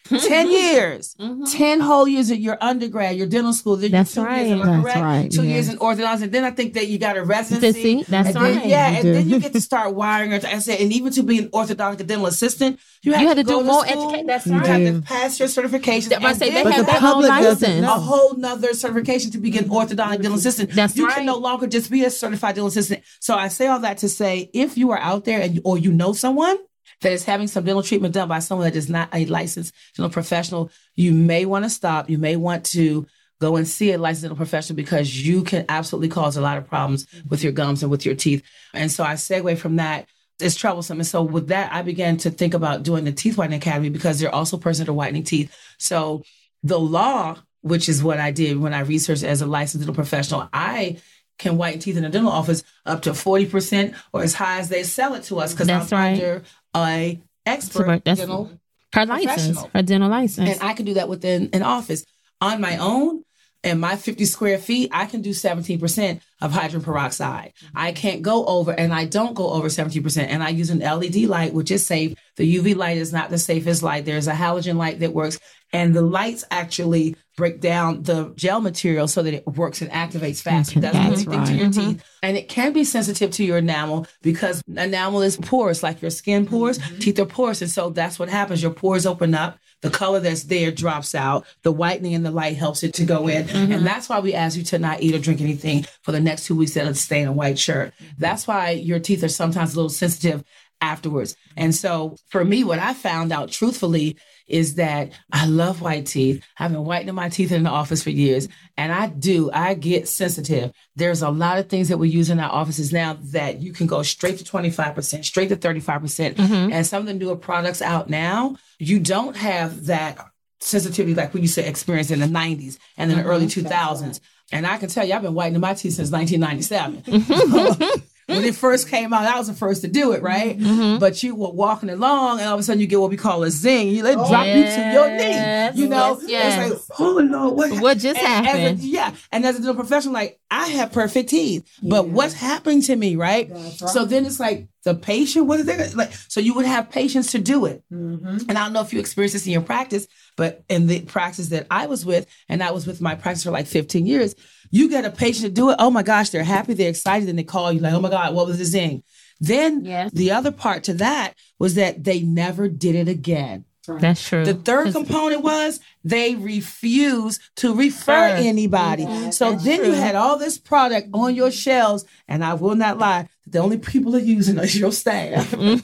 10 years, Mm-hmm. 10 whole years of your undergrad, your dental school. Then That's two right. Years, am I That's correct? right, Two yeah. years in orthodontics. And then I think that you got a residency. Residency, that's and then- right. yeah. You And do. then you get to start wiring. it. I said, and even to be an orthodontic dental assistant, you have You to, had to go do more school. education. That's right. You right. have to pass your certifications. That- I say they then have the their own public license. a whole nother certification to begin orthodontic dental assistant. That's you right. can no longer just be a certified dental assistant. So I say all that to say, if you are out there and or you know someone that is having some dental treatment done by someone that is not a licensed dental professional, you may want to stop. You may want to go and see a licensed dental professional because you can absolutely cause a lot of problems with your gums and with your teeth. And so I segue from that. It's troublesome. And so with that, I began to think about doing the Teeth Whitening Academy because they're also persons that are whitening teeth. So the law, which is what I did when I researched as a licensed dental professional, I can whiten teeth in a dental office up to 40% or as high as they sell it to us because I'm That's right. under a expert That's dental her license, her dental license. and I can do that within an office on my own. And my 50 square feet, I can do 17% of hydrogen peroxide. I can't go over, and I don't go over 17%. And I use an LED light, which is safe. The UV light is not the safest light. There's a halogen light that works. And the lights actually break down the gel material so that it works and activates faster. It That's anything to right. your mm-hmm. teeth. And it can be sensitive to your enamel because enamel is porous, like your skin pores. Mm-hmm. Teeth are porous. And so that's what happens. Your pores open up. The color that's there drops out. The whitening and the light helps it to go in. Mm-hmm. And that's why we ask you to not eat or drink anything for the next two weeks that it's stay in a white shirt. That's why your teeth are sometimes a little sensitive afterwards. And so for me, what I found out truthfully is that I love white teeth. I've been whitening my teeth in the office for years and I do, I get sensitive. There's a lot of things that we use in our offices now that you can go straight to 25%, straight to 35%. percent mm-hmm. And some of the newer products out now, you don't have that sensitivity like we used to experience in the 90s and in the mm-hmm. early 2000s. And I can tell you, I've been whitening my teeth since 1997. Mm-hmm. when it first came out, I was the first to do it, right? Mm-hmm. But you were walking along, and all of a sudden you get what we call a zing. You let it drop you to your Yes, knee. You know, yes, yes. it's like, oh no, what, What just and as a- happened? yeah, and as a dental professional, like I have perfect teeth, but what's happened to me, right? So then it's like the patient. What is there? Like, so you would have patience to do it. Mm-hmm. And I don't know if you experience this in your practice, but in the practice that I was with, and I was with my practice for like 15 years, you get a patient to do it. Oh my gosh, they're happy, they're excited, and they call you like, oh my God, what was the zing? Then Yes. the other part to that was that they never did it again. That's true. The third component was they refused to refer Sure. anybody. So That's then you had all this product on your shelves, and I will not lie, the only people are using is your staff. When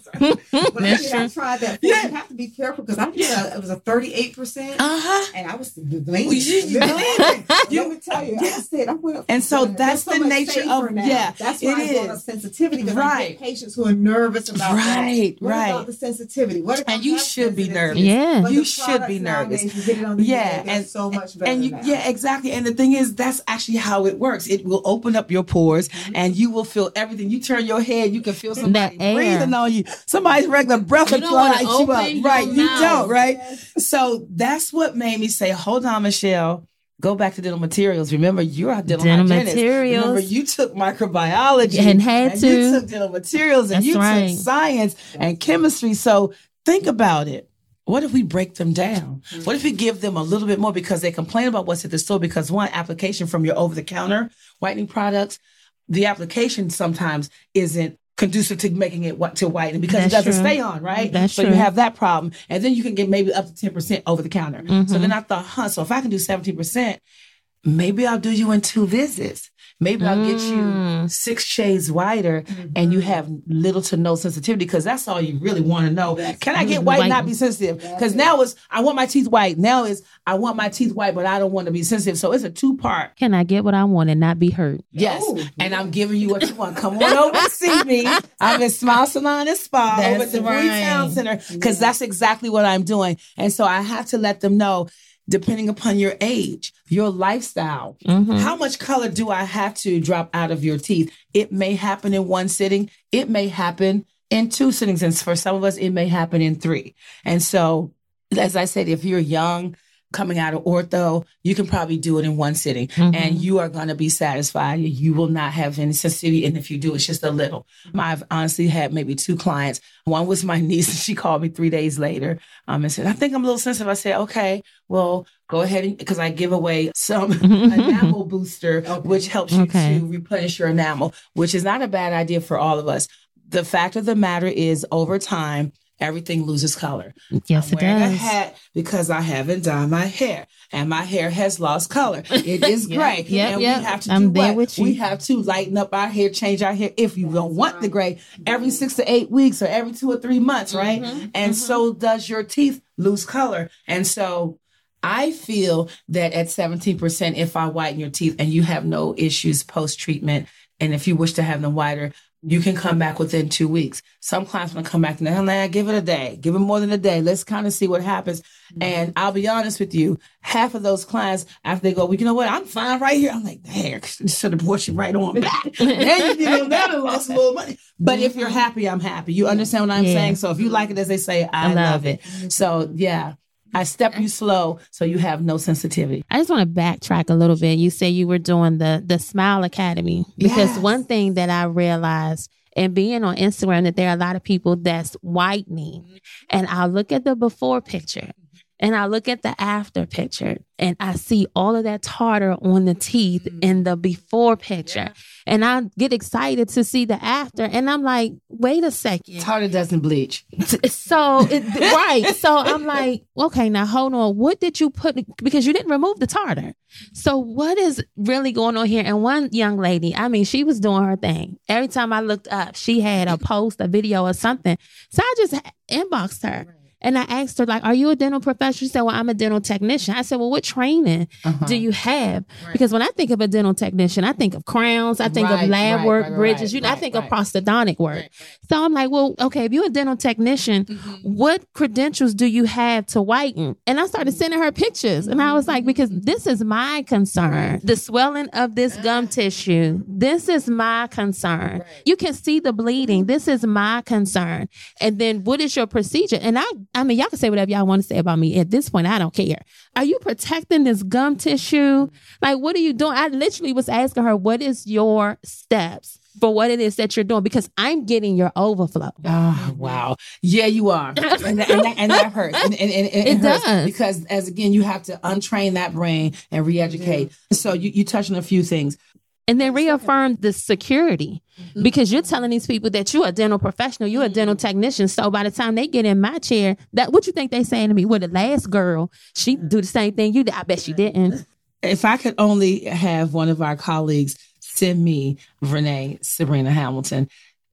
I, That's did, I true. tried that. Yeah. You have to be careful because I did a, it was a 38%. Uh-huh. and I was Well, you- you. Let me tell you, I said I went up. And so that's the nature of- now. yeah, That's it why I brought sensitivity because I Right. patients who are nervous about that. Right, What right. about the sensitivity? What And you should be nervous. Yeah. But You should be nervous. nowadays, You get it on the Yeah, yeah, and- so much better. And you, yeah, exactly. And the thing is, that's actually how it works. It will open up your pores, Mm-hmm. and you will feel everything. You turn your head, you can feel somebody air. breathing on you. Somebody's regular breath You will don't wanna light you up. your Right? You don't. Right? So that's what made me say, "Hold on, Michelle." Go back to dental materials. Remember, you're a dental, Dental hygienist. materials. Remember, you took microbiology And had You to. took dental materials, and That's you right. took science and chemistry. So think about it. What if we break them down? Mm-hmm. What if we give them a little bit more because they complain about what's at the store? Because one application from your over the counter whitening products, the application sometimes isn't conducive to making it what to whiten because That's it doesn't true. stay on, right? That's so true. you have that problem. And then you can get maybe up to 10% over the counter. Mm-hmm. So then I thought, huh, so if I can do 17%, maybe I'll do you in two visits. Maybe I'll get you Mm. six shades whiter and you have little to no sensitivity because that's all you really want to know. Can I get white and not be sensitive? Because now it's I want my teeth white. Now is I want my teeth white, but I don't want to be sensitive. So it's a two part. Can I get what I want and not be hurt? Yes. Oh, and I'm giving you what you want. Come on over and see me. I'm at Smile Salon and Spa over at the right. Town Center because that's exactly what I'm doing. And so I have to let them know, depending upon your age, your lifestyle, Mhm. how much color do I have to drop out of your teeth? It may happen in one sitting. It may happen in two sittings. And for some of us, it may happen in three. And so, as I said, if you're young, coming out of ortho, you can probably do it in one sitting Mhm. and you are going to be satisfied. You will not have any sensitivity. And if you do, it's just a little. I've honestly had maybe two clients. One was my niece, and she called me three days later um, and said, I think I'm a little sensitive. I said, okay, well, go ahead and because I give away some enamel booster, which helps you Okay. to replenish your enamel, which is not a bad idea for all of us. The fact of the matter is, over time, everything loses color. Yes, I'm it wearing a hat because I haven't dyed my hair, and my hair has lost color. It is Yep, gray, yep, and yep. we have to I'm do there what? with you. We have to lighten up our hair, change our hair if you don't want the gray every six to eight weeks or every two or three months, right? Mm-hmm, And so does your teeth lose color, and so. I feel that at 17%, if I whiten your teeth and you have no issues post treatment, and if you wish to have them whiter, you can come back within two weeks. Some clients want to come back and they're give it a day, give it more than a day. Let's kind of see what happens. Mm-hmm. And I'll be honest with you, half of those clients, after they go, well, you know what? I'm fine right here. I'm like, damn, should have brought you right on back. then you know, now I lost a little money. But if you're mm-hmm. happy, I'm happy. You understand what I'm Yeah. saying? So if you like it, as they say, I, I love love it. So yeah, I step you slow so you have no sensitivity. I just want to backtrack a little bit. You say you were doing the the Smile Academy because Yes. one thing that I realized and being on Instagram that there are a lot of people that's whitening, and I'll look at the before picture and I look at the after picture and I see all of that tartar on the teeth mm-hmm. in the before picture, and I get excited to see the after, and I'm like, wait a second. Tartar doesn't bleach. So it, right. So I'm like, okay, now hold on. What did you put? Because you didn't remove the tartar. So what is really going on here? And one young lady, I mean, she was doing her thing. Every time I looked up, she had a post, a video, or something. So I just inboxed her. And I asked her, like, are you a dental professional? She said, well, I'm a dental technician. I said, well, what training Uh-huh. do you have? Because when I think of a dental technician, I think of crowns, I think Right, of lab right, work, right, bridges, right, you know, I think right. of prosthodontic work. So I'm like, well, okay, if you're a dental technician, what credentials do you have to whiten? And I started sending her pictures. And I was like, because this is my concern. The swelling of this gum tissue, this is my concern. You can see the bleeding. This is my concern. And then what is your procedure? And I I mean, y'all can say whatever y'all want to say about me. At this point, I don't care. Are you protecting this gum tissue? Like, what are you doing? I literally was asking her, what is your steps? For what it is that you're doing, because I'm getting your overflow. Oh wow! Yeah, you are, and that, and that, and that hurts. And, and, and, It hurts does. because, as again, you have to untrain that brain and re-educate. So you you touched on a few things. And then reaffirm the security mm-hmm. because you're telling these people that you're a dental professional, you're a mm-hmm. dental technician. So by the time they get in my chair, that what you think they saying to me? Well, the last girl, she do the same thing you did. I bet she didn't. If I could only have one of our colleagues send me Renee Sabrina Hamilton.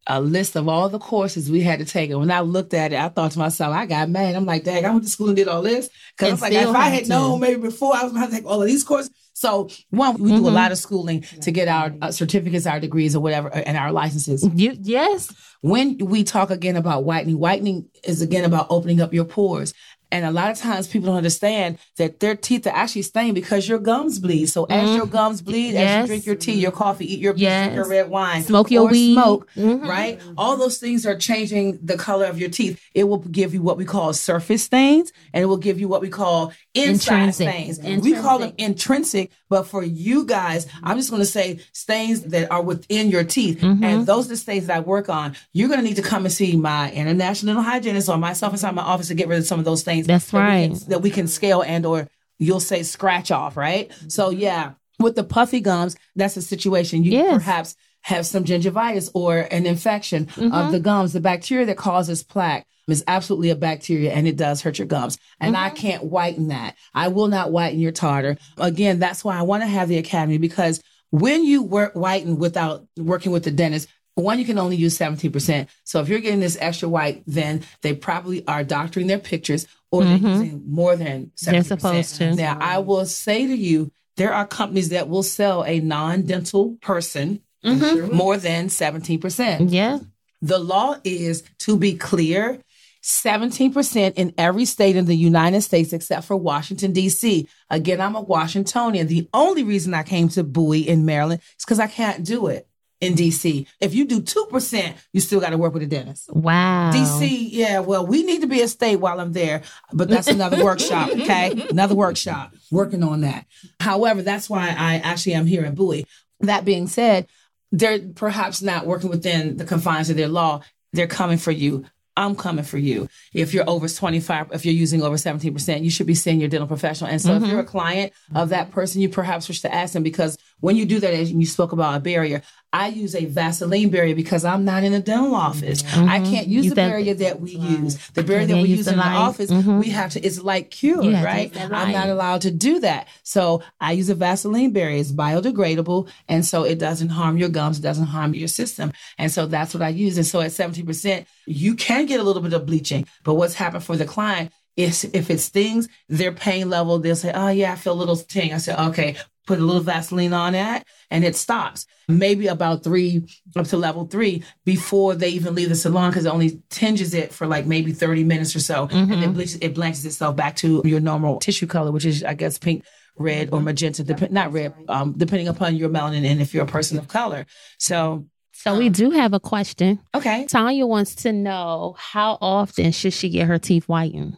A list of all the courses we had to take. And when I looked at it, I thought to myself, I got mad. I'm like, dang, I went to school and did all this. Because I was like, if I had known maybe before, I was going to take all of these courses. So, one, we do a lot of schooling to get our uh, certificates, our degrees, or whatever, uh, and our licenses. You yes, when we talk again about whitening, whitening is again about opening up your pores. And a lot of times people don't understand that their teeth are actually stained because your gums bleed. So as Mhm. your gums bleed, as you drink your tea, your coffee, eat your beef, Yes. your red wine, smoke your weed. smoke, Mhm. right? All those things are changing the color of your teeth. It will give you what we call surface stains, and it will give you what we call inside Intrinsic. stains. We call them intrinsic, but for you guys, I'm just going to say stains that are within your teeth, Mhm. and those are the stains that I work on. You're going to need to come and see my international hygienist or myself inside my office to get rid of some of those stains. That's that we right. can- that we can scale and or you'll say scratch off, right? So yeah, with the puffy gums, that's a situation. You Yes. perhaps have some gingivitis or an infection Mhm. of the gums. The bacteria that causes plaque is absolutely a bacteria and it does hurt your gums. And Mm-hmm. I can't whiten that. I will not whiten your tartar. Again, that's why I want to have the academy because when you work whiten without working with the dentist, one, you can only use 17%. So if you're getting this extra white, then they probably are doctoring their pictures or Mhm. they're using more than 17%. They're supposed to. Now, I will say to you, there are companies that will sell a non-dental person Mhm. more than 17%. Yeah. The law is to be clear, 17% in every state in the United States except for Washington, D.C. Again, I'm a Washingtonian. The only reason I came to Bowie in Maryland is because I can't do it. In DC. If you do 2%, you still got to work with a dentist. Wow. DC, yeah, well, we need to be a state while I'm there, but that's another workshop, okay? Another workshop, working on that. However, that's why I actually am here in Bowie. That being said, they're perhaps not working within the confines of their law. They're coming for you. I'm coming for you. If you're over 25, if you're using over 17%, you should be seeing your dental professional. And so if you're mm-hmm. a client of that person, you perhaps wish to ask them because when you do that, as you spoke about a barrier, I use a Vaseline barrier because I'm not in a dental office. I can't use Use the barrier that we use. The barrier that we use use the in the light. office, Mhm. we have to, it's like cured, Yeah, right? I'm not allowed to do that. So I use a Vaseline barrier. It's biodegradable. And so it doesn't harm your gums. It doesn't harm your system. And so that's what I use. And so at 17%, you can get a little bit of bleaching. But what's happened for the client is if it stings, their pain level, they'll say, oh yeah, I feel a little sting. I said, okay, put a little Vaseline on that and it stops. Maybe about three up to level three before they even leave the salon because it only tinges it for like maybe 30 minutes or so. And then bleaches, it blanches itself back to your normal tissue color, which is, I guess, pink, red, or magenta, dep- not red, um, depending upon your melanin and if you're a person of color. So, So we do have a question. okay. Tanya wants to know how often should she get her teeth whitened?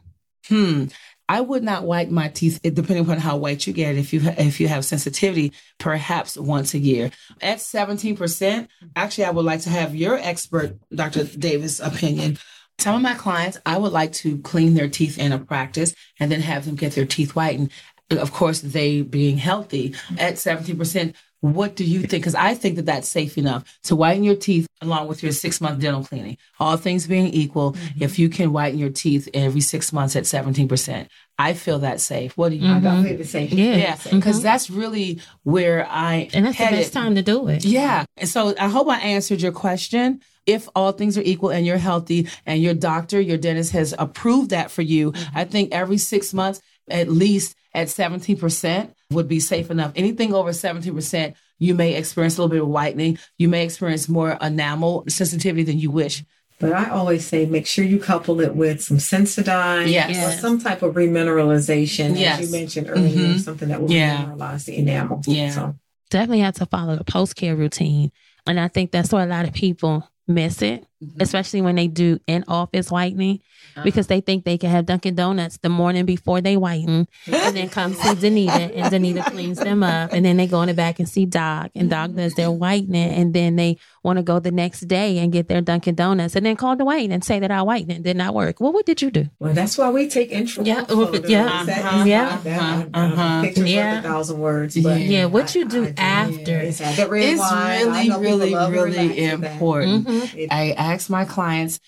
Hmm. I would not white my teeth, eh, depending upon how white you get. If you if you have sensitivity, perhaps once a year. At seventeen percent, actually, I would like to have your expert, Dr. Davis, opinion. Some of my clients, I would like to clean their teeth in a practice and then have them get their teeth whitened. Of course, they being healthy at seventeen percent. What do you think? Because I think that that's safe enough to whiten your teeth along with your six month dental cleaning. All things being equal, mm-hmm. if you can whiten your teeth every six months at 17%, I feel that safe. What do you mm-hmm. I think? don't feel same. Yeah. Yeah, because mm-hmm. that's really where I And that's headed. the best time to do it. Yeah. And so I hope I answered your question. If all things are equal and you're healthy and your doctor, your dentist has approved that for you, I think every six months, at least at 17% would be safe enough. Anything over 17%, you may experience a little bit of whitening. You may experience more enamel sensitivity than you wish. But I always say make sure you couple it with some Sensodyne Yes. or Yes. some type of remineralization, Yes. as you mentioned earlier, Mhm. something that will Yeah. remineralize the enamel. Yeah. So, Definitely have to follow the post care routine. And I think that's why a lot of people miss it, especially when they do in office whitening, because they think they can have Dunkin' Donuts the morning before they whiten and then come see Danita and Danita cleans them up. And then they go in the back and see Doc and Doc does their whitening. And then they want to go the next day and get their Dunkin' Donuts and then call Dwayne and say that our whitening did not work. Well, what did you do? well, that's why we take intro. Yeah, photos. yeah, uh-huh, yeah. uh-huh, I- I- uh-huh. Pictures Yeah. worth a thousand words. But Yeah, what you do I after. It's, that It's wine, really, really, love to relax really with that. important. Mhm. It- I ask my clients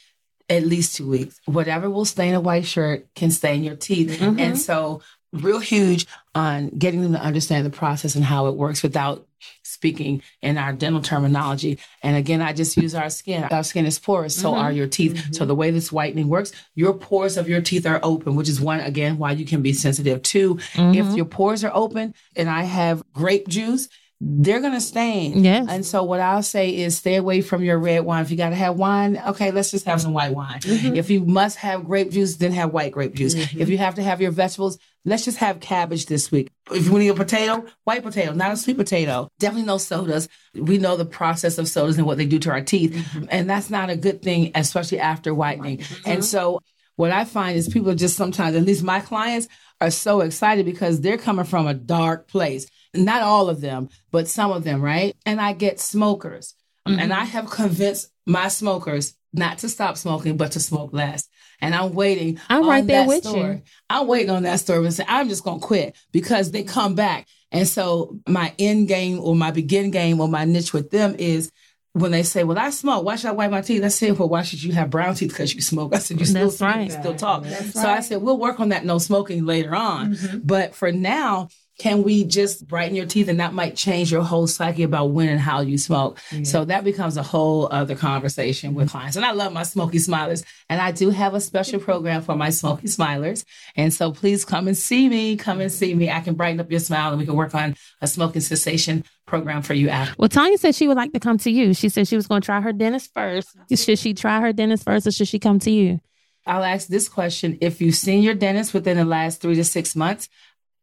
at least two weeks. Whatever will stain a white shirt can stain your teeth. Mhm. And so, real huge on getting them to understand the process and how it works without speaking in our dental terminology. And again, I just use our skin. Our skin is porous, so Mhm. are your teeth. So the way this whitening works, your pores of your teeth are open, which is one again why you can be sensitive. Two, if your pores are open and I have grape juice, they're gonna stain. Yes. And so what I'll say is stay away from your red wine. If you gotta have wine, okay, let's just have some white wine. Mhm. If you must have grape juice, then have white grape juice. Mm-hmm. If you have to have your vegetables, let's just have cabbage this week. If you need a potato, white potato, not a sweet potato. Definitely no sodas. We know the process of sodas and what they do to our teeth. Mm-hmm. And that's not a good thing, especially after whitening. Mm-hmm. And so what I find is people just sometimes, at least my clients, are so excited because they're coming from a dark place. Not all of them, but some of them, right? And I get smokers. Um, and mm-hmm. I have convinced my smokers not to stop smoking, but to smoke less. And I'm waiting. I'm on right there that with you. I'm waiting on that story and say, I'm just going to quit because they come back. And so my end game or my begin game or my niche with them is when they say, well, I smoke. Why should I wipe my teeth? I said, well, why should you have brown teeth? Because you smoke. I said, you still That's speak, right. you still talk. That's So I said, we'll work on that no smoking later on. Mm-hmm. But for now, can we just brighten your teeth and that might change your whole psyche about when and how you smoke? So that becomes a whole other conversation with clients. And I love my smoky smilers. And I do have a special program for my smoky smilers. And so please come and see me. Come and see me. I can brighten up your smile and we can work on a smoking cessation program for you after. Well, Tanya said she would like to come to you. She said she was going to try her dentist first. Should she try her dentist first or should she come to you? I'll ask this question. If you've seen your dentist within the last three to six months,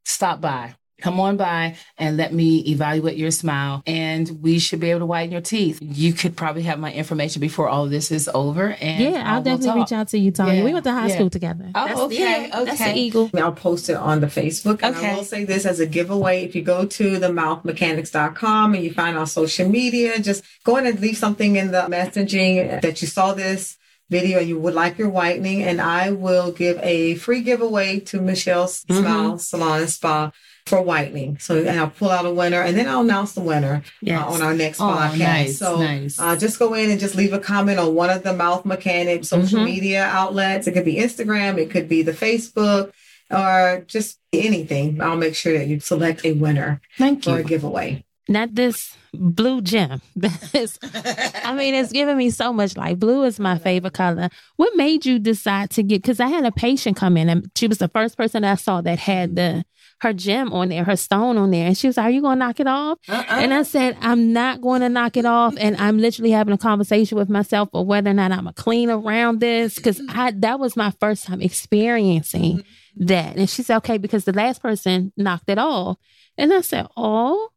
stop by. Come on by and let me evaluate your smile and we should be able to whiten your teeth. You could probably have my information before all of this is over. And Yeah, I'll we'll definitely talk. reach out to you, Tanya. Yeah, We went to high yeah. school together. Oh, That's- okay, yeah, That's the eagle. I'll post it on the Facebook. And Okay. I will say this as a giveaway. If you go to the mouthmechanics.com and you find our social media, just go in and leave something in the messaging that you saw this video and you would like your whitening. And I will give a free giveaway to Michelle's Mm-hmm. Smile Salon and Spa for whitening. So and I'll pull out a winner and then I'll announce the winner Yes. uh, on our next Oh, podcast. nice, so nice. Uh, just go in and just leave a comment on one of the Mouth Mechanic social Mhm. media outlets. It could be Instagram, it could be the Facebook, or just anything. I'll make sure that you select a winner Thank for a giveaway. Not this blue gem. I mean, it's giving me so much life. Blue is my favorite color. What made you decide to get? Because I had a patient come in, and she was the first person I saw that had the her gem on there, her stone on there, and she was, like, "Are you going to knock it off?" Uh-uh. And I said, "I'm not going to knock it off." And I'm literally having a conversation with myself of whether or not I'm a clean around this because I that was my first time experiencing mm-hmm. that. And she said, "Okay," because the last person knocked it off, and I said, "Oh."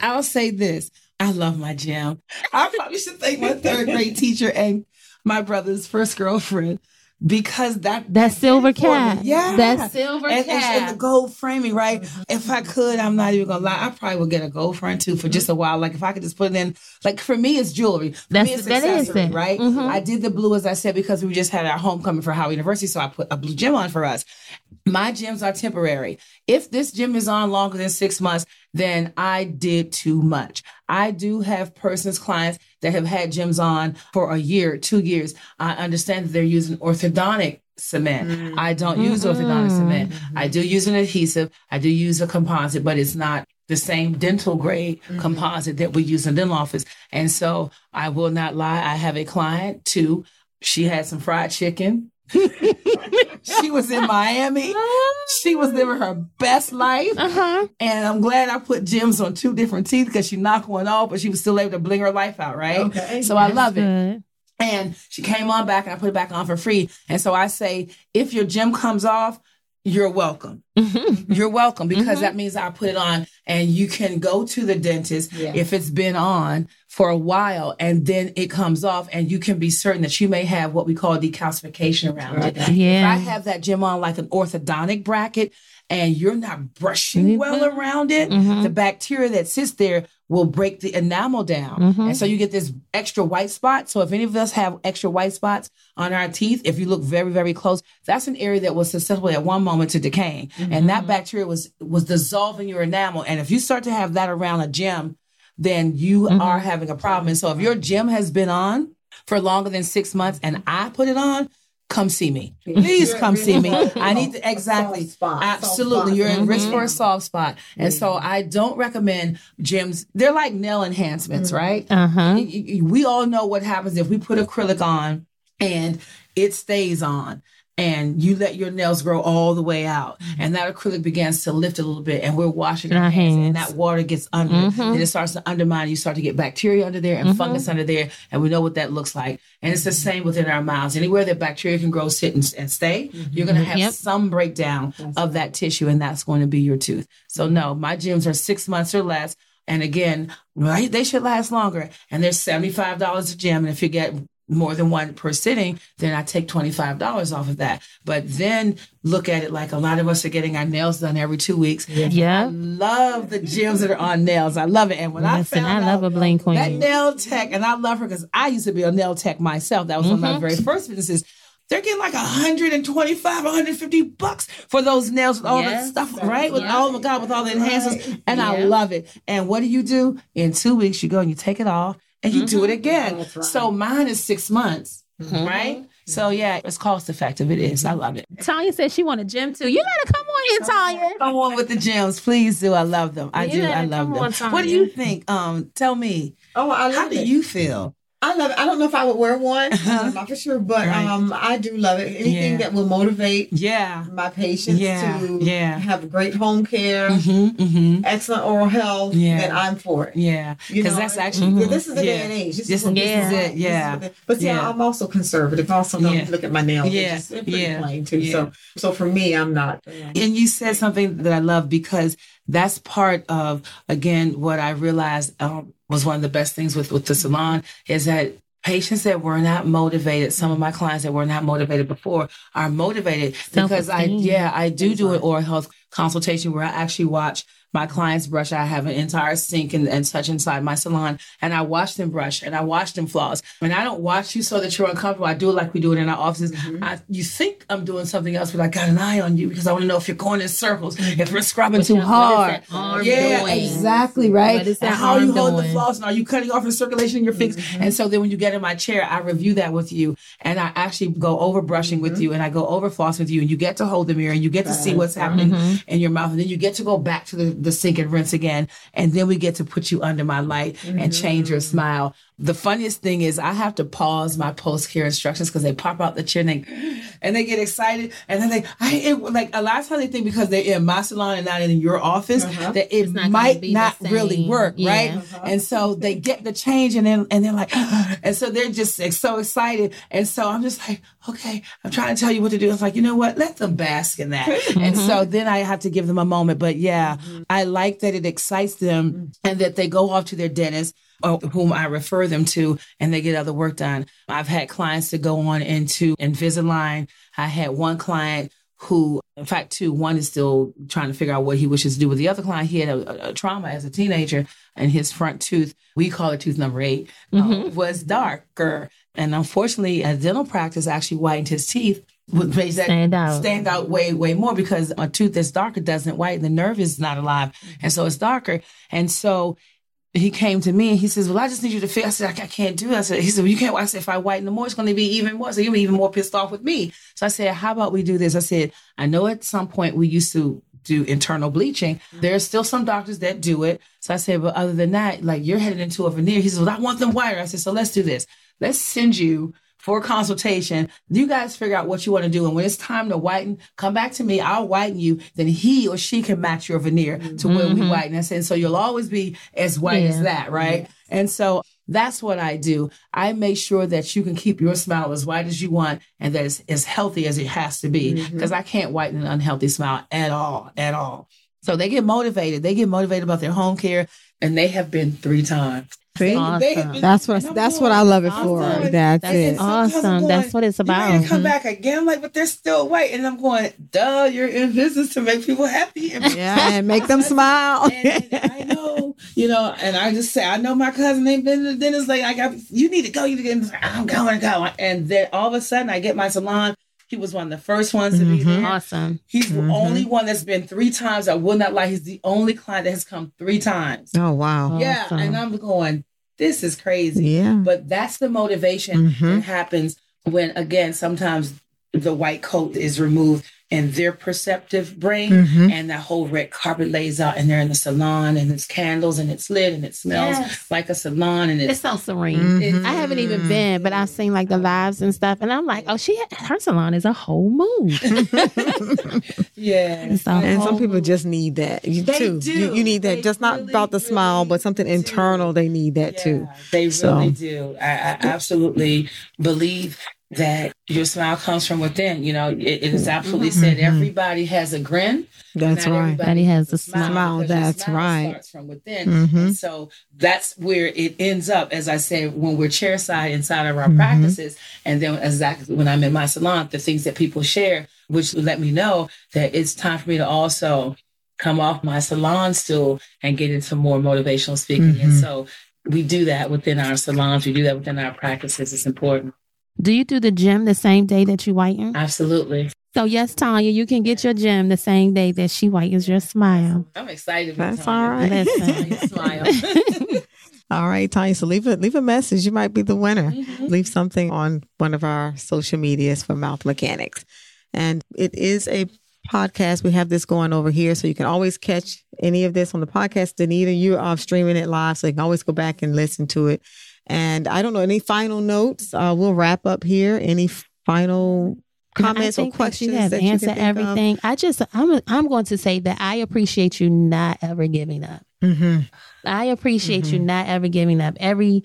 I'll say this. I love my gem. I probably should thank my third grade teacher and my brother's first girlfriend because that That silver cat. Yeah. That silver and, and, and the gold framing, right? If I could, I'm not even gonna lie. I probably would get a gold frame too for just a while. Like if I could just put it in, like for me, it's jewelry. For That's- me, it's that is it. right? Mhm. I did the blue as I said because we just had our homecoming for Howard University, so I put a blue gem on for us. My gems are temporary. If this gem is on longer than six months, then I did too much. I do have persons, clients that have had gems on for a year, two years. I understand that they're using orthodontic cement. Mm. I don't use orthodontic Mm-mm. cement. I do use an adhesive. I do use a composite, but it's not the same dental grade mm-hmm. composite that we use in the dental office. And so I will not lie. I have a client too. She had some fried chicken. She was in Miami. She was living her best life. Uh huh. And I'm glad I put gems on two different teeth because she knocked one off, but she was still able to bling her life out, right? Okay. So I love it. And she came on back and I put it back on for free. And so I say, if your gem comes off, you're welcome. Mhm. You're welcome because Mhm. that means I put it on and you can go to the dentist Yeah. if it's been on for a while and then it comes off and you can be certain that you may have what we call decalcification around it. Yeah. If I have that gem on like an orthodontic bracket and you're not brushing well Mhm. around it, Mhm. the bacteria that sits there will break the enamel down. Mhm. And so you get this extra white spot. So if any of us have extra white spots on our teeth, if you look very, very close, that's an area that was susceptible at one moment to decaying. And that bacteria was was dissolving your enamel. And if you start to have that around a gem, then you Mhm. are having a problem. And so if your gem has been on for longer than six months and I put it on, come see me. Please come see me. I need to exactly. Spot. Absolutely. Soft You're spot. at risk Mhm. for a soft spot. And so I don't recommend gems. They're like nail enhancements, right? Uh huh. Y- y- We all know what happens if we put acrylic on and it stays on and you let your nails grow all the way out. And that acrylic begins to lift a little bit and we're washing our Our hands, and that water gets under. Mhm. and it starts to undermine. You start to get bacteria under there and Mhm. fungus under there and we know what that looks like. And it's the same within our mouths. Anywhere that bacteria can grow sit and, and stay you're going to have Yep. some breakdown of that tissue and that's going to be your tooth. So no my gems are six months or less. And again right they should last longer. And they're $75 a gem. And if you get more than one per sitting, then I take $25 off of that. But then look at it like a lot of us are getting our nails done every two weeks. I Yeah. love the gems that are on nails. I love it. And when I Listen, found I love out a bling queen. that nail tech, and I love her because I used to be a nail tech myself. That was one of my Mhm. very first businesses. They're getting like 125, 150 bucks for those nails with all Yes. that stuff, right? With Yeah. oh my God, with all the enhancements. And I love it. And what do you do? In two weeks, you go and you take it off and you do it again. That's right. So mine is six months, right? So yeah, it's cost effective. It is. I love it. Tanya said she want a gem too. You gotta come on here, Tanya. Come on with the gems, please do. I love them. I You do. I love come them. on, Tanya. what do you think? Um, tell me. Oh, I love How do you feel? I love it. I don't know if I would wear one, Uh-huh. not for sure, but Right. um, I do love it. Anything Yeah. that will motivate Yeah. my patients Yeah, to yeah. have great home care, Mm-hmm. Mm-hmm. excellent oral health, Yeah. then I'm for it. Yeah. Because that's actually yeah, this is the day and age. This, This- is, this is it, yeah. the- but see, Yeah. I'm also conservative. Also don't look at my nails. Yeah, They're just pretty yeah, plain too. So, so for me, I'm not. And you said something that I love because that's part of again what I realized um, was one of the best things with with the salon is that patients that were not motivated some of my clients that were not motivated before are motivated because i yeah i do do an oral health consultation where i actually watch my clients brush. I have an entire sink and, and such inside my salon, and I watch them brush and I watch them floss. And I don't watch you so that you're uncomfortable. I do it like we do it in our offices. I, you think I'm doing something else, but I got an eye on you because I want to know if you're going in circles, if we're scrubbing too hard. yeah, doing? exactly right. And how are you holding the floss? And are you cutting off the circulation in your fingers? And so then when you get in my chair, I review that with you, and I actually go over brushing with you, and I go over floss with you, and you get to hold the mirror, and you get to see what's happening in your mouth, and then you get to go back to the, the sink and rinse again, and then we get to put you under my light and change your mm-hmm. smile. The funniest thing is I have to pause my post care instructions because they pop out the chair and they, and they get excited and then they I it, like a lot of times they think because they're in my salon and not in your office that it not might not really work, Yeah. right? And so they get the change and then and they're like, and so they're just like, so excited. And so I'm just like, okay, I'm trying to tell you what to do. It's like, you know what? Let them bask in that. And so then I have to give them a moment. But yeah, I like that it excites them and that they go off to their dentist Uh, whom I refer them to and they get other work done. I've had clients to go on into Invisalign. I had one client who, in fact, two, one is still trying to figure out what he wishes to do with the other client. He had a, a trauma as a teenager and his front tooth, we call it tooth number 8 uh, was darker. And unfortunately, a dental practice actually whitened his teeth. Would make that Stand out. stand out way, way more because a tooth that's darker doesn't whiten. The nerve is not alive. Mm-hmm. And so it's darker. And so he came to me and he says, Well, I just need you to fix. I said, I, can't do that. I said, He said, Well, you can't. I said, If I whiten the more, it's going to be even more. So you'll be even more pissed off with me. So I said, How about we do this? I said, I know at some point we used to do internal bleaching. There's still some doctors that do it. So I said, But other than that, like you're headed into a veneer. He says, Well, I want them whiter. I said, So let's do this. Let's send you for consultation. You guys figure out what you want to do. And when it's time to whiten, come back to me. I'll whiten you. Then he or she can match your veneer to where we mm-hmm. whiten. I said, so you'll always be as white as that, right? And so that's what I do. I make sure that you can keep your smile as white as you want and that it's as healthy as it has to be mm-hmm. because I can't whiten an unhealthy smile at all, at all. So they get motivated. They get motivated about their home care and they have been three times. See? Awesome. Been- That's what I'm that's what I love it Awesome. for. That's That's, That's it. Sometimes I'm awesome. That's what it's You about. ready to come back again? Like, but they're still white. And I'm going, duh, you're in business to make people happy. And Yeah, and make them smile. and, and I know, you know, and I just say, I know my cousin ain't been to the dentist. Like, I got, you need to go, you need to get, in." I'm going to go. And then all of a sudden, I get my salon. He was one of the first ones to be mm-hmm. there. Awesome. He's the mm-hmm. only one that's been three times. I will not lie. He's the only client that has come three times. Oh wow. Yeah. Awesome. And I'm going, this is crazy. Yeah. But that's the motivation Mhm. that happens when, again, sometimes the white coat is removed in their perceptive brain Mhm. and that whole red carpet lays out and they're in the salon and it's candles and it's lit and it smells Yes. like a salon and It's it's, so serene. Mhm. I haven't even been, but I've seen like the lives and stuff, and I'm like, oh, she her salon is a whole mood. yeah. And some whole people just need that you, They too. do. You, you need that, They just not really, about the smile, but something do. internal. They need that too. Yeah, They So- really do. I, I absolutely believe that your smile comes from within. You know, it, it is absolutely said everybody has a grin. but Mm-hmm. That's not right. Everybody everybody has a a smile. Smile, that's smile right. Starts from within, Mhm. and so that's where it ends up. As I said, when we're chairside inside of our Mhm. practices, and then exactly when I'm in my salon, the things that people share, which let me know that it's time for me to also come off my salon stool and get into more motivational speaking. And Mhm. so we do that within our salons. We do that within our practices. It's important. Do you do the gem the same day that you whiten? Absolutely. So yes, Tanya, you can get your gem the same day that she whitens your smile. I'm excited. That's Tanya. all right. Listen. Smile. All right, Tanya. So leave a leave a message. You might be the winner. Mhm. Leave something on one of our social medias for Mouth Mechanics. And it is a podcast. We have this going over here. So you can always catch any of this on the podcast. Danita, you are streaming it live. So you can always go back and listen to it. And I don't know, any final notes? Uh, we'll wrap up here. Any final comments or think that questions you have that you answered can think of? everything. I just I'm I'm going to say that I appreciate you not ever giving up. Mm-hmm. I appreciate you not ever giving up. Every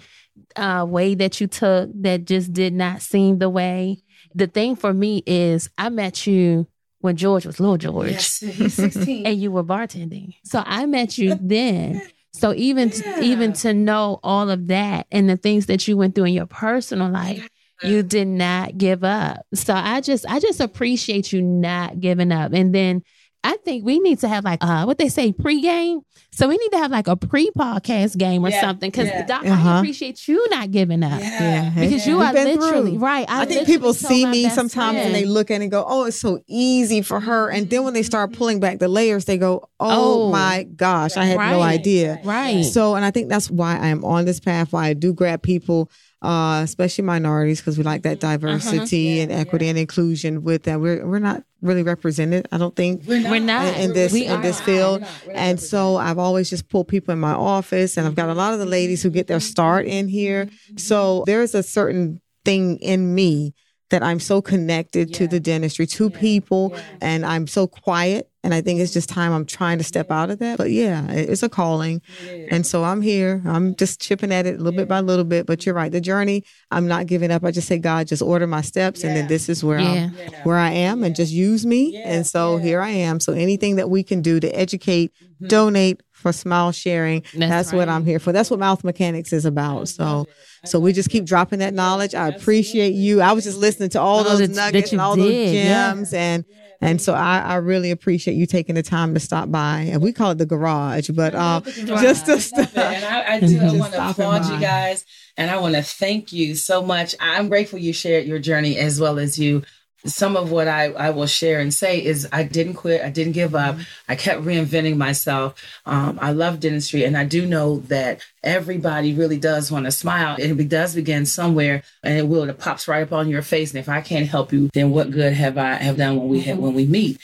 uh, way that you took that just did not seem the way. The thing for me is I met you when George was little George. Yes, he's 16. and you were bartending. So I met you then. So even Yeah. even to know all of that and the things that you went through in your personal life, you did not give up. So I just I just appreciate you not giving up. And then I think we need to have like uh what they say pregame. So we need to have like a pre-podcast game or Yeah, something because yeah. Doc, Uh-huh. I appreciate you not giving up. Yeah. Because you We've are been literally through. right. I, think people see me best sometimes and they look at it and go, "Oh, it's so easy for her," and then when they start pulling back the layers, they go, "Oh, Oh. my gosh, I had no idea." right. So, and I think that's why I am on this path. Why I do grab people, uh, especially minorities, because we like that mm-hmm. uh-huh. diversity and equity and inclusion with that. We're we're not really represented. I don't think We're not. We're not. in, in this We in this field. We're not. We're not And so I've always just pulled people in my office, and I've got a lot of the ladies who get their start in here. Mm-hmm. So there's a certain thing in me that I'm so connected to the dentistry, to people, and I'm so quiet. And I think it's just time I'm trying to step out of that. But yeah, it's a calling. And so I'm here. I'm just chipping at it a little bit by little bit. But you're right. The journey, I'm not giving up. I just say, God, just order my steps. And then this is where Yeah. I'm where I am and just use me. and so here I am. So anything that we can do to educate, mm-hmm. donate for smile sharing, that's, That's what. I'm here for. That's what mouth mechanics is about. So so we just keep dropping that knowledge. I appreciate you. I was just listening to all those nuggets and all those yeah. gems and and so I, I really appreciate you taking the time to stop by. And we call it the garage, but uh, just to it. And I, I do I want to applaud you guys and I want to thank you so much. I'm grateful you shared your journey as well as you. Some of what I, I will share and say is I didn't quit. I didn't give up. I kept reinventing myself. Um, I love dentistry and I do know that everybody really does want to smile. It does begin somewhere and it will. It pops right up on your face. And if I can't help you, then what good have I have done when we have, when we meet?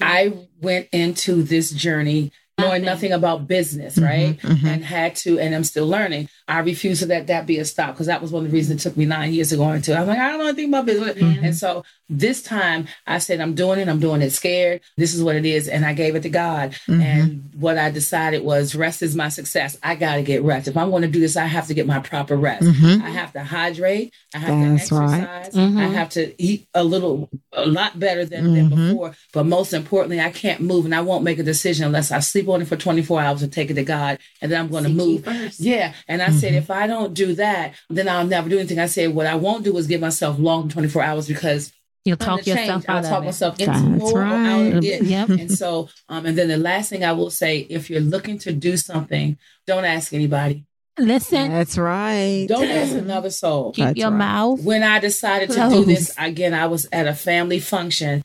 I went into this journey knowing nothing about business, mm-hmm, right? Mm-hmm. And had to, and I'm still learning. I refuse to let that be a stop because that was one of the reasons it took me nine years to go into. I'm like, I don't know anything about business. Mm-hmm. And so this time I said, I'm doing it. I'm doing it scared. This is what it is. And I gave it to God. And what I decided was rest is my success. I got to get rest. If I'm going to do this, I have to get my proper rest. I have to hydrate. I have That's to right. exercise. I have to eat a little, a lot better than, than before. But most importantly, I can't move and I won't make a decision unless I sleep on it for 24 hours and take it to God. And then I'm going to move. Yeah. And I said, if I don't do that, then I'll never do anything. I said, what I won't do is give myself long 24 hours because You'll talk yourself change. I'll out talk of it. myself into That's more or out of right. it. Yep. And so, um, and then the last thing I will say, if you're looking to do something, don't ask anybody. Listen, That's right. Don't ask another soul. keep That's your right. mouth. When I decided to do this, again, I was at a family function.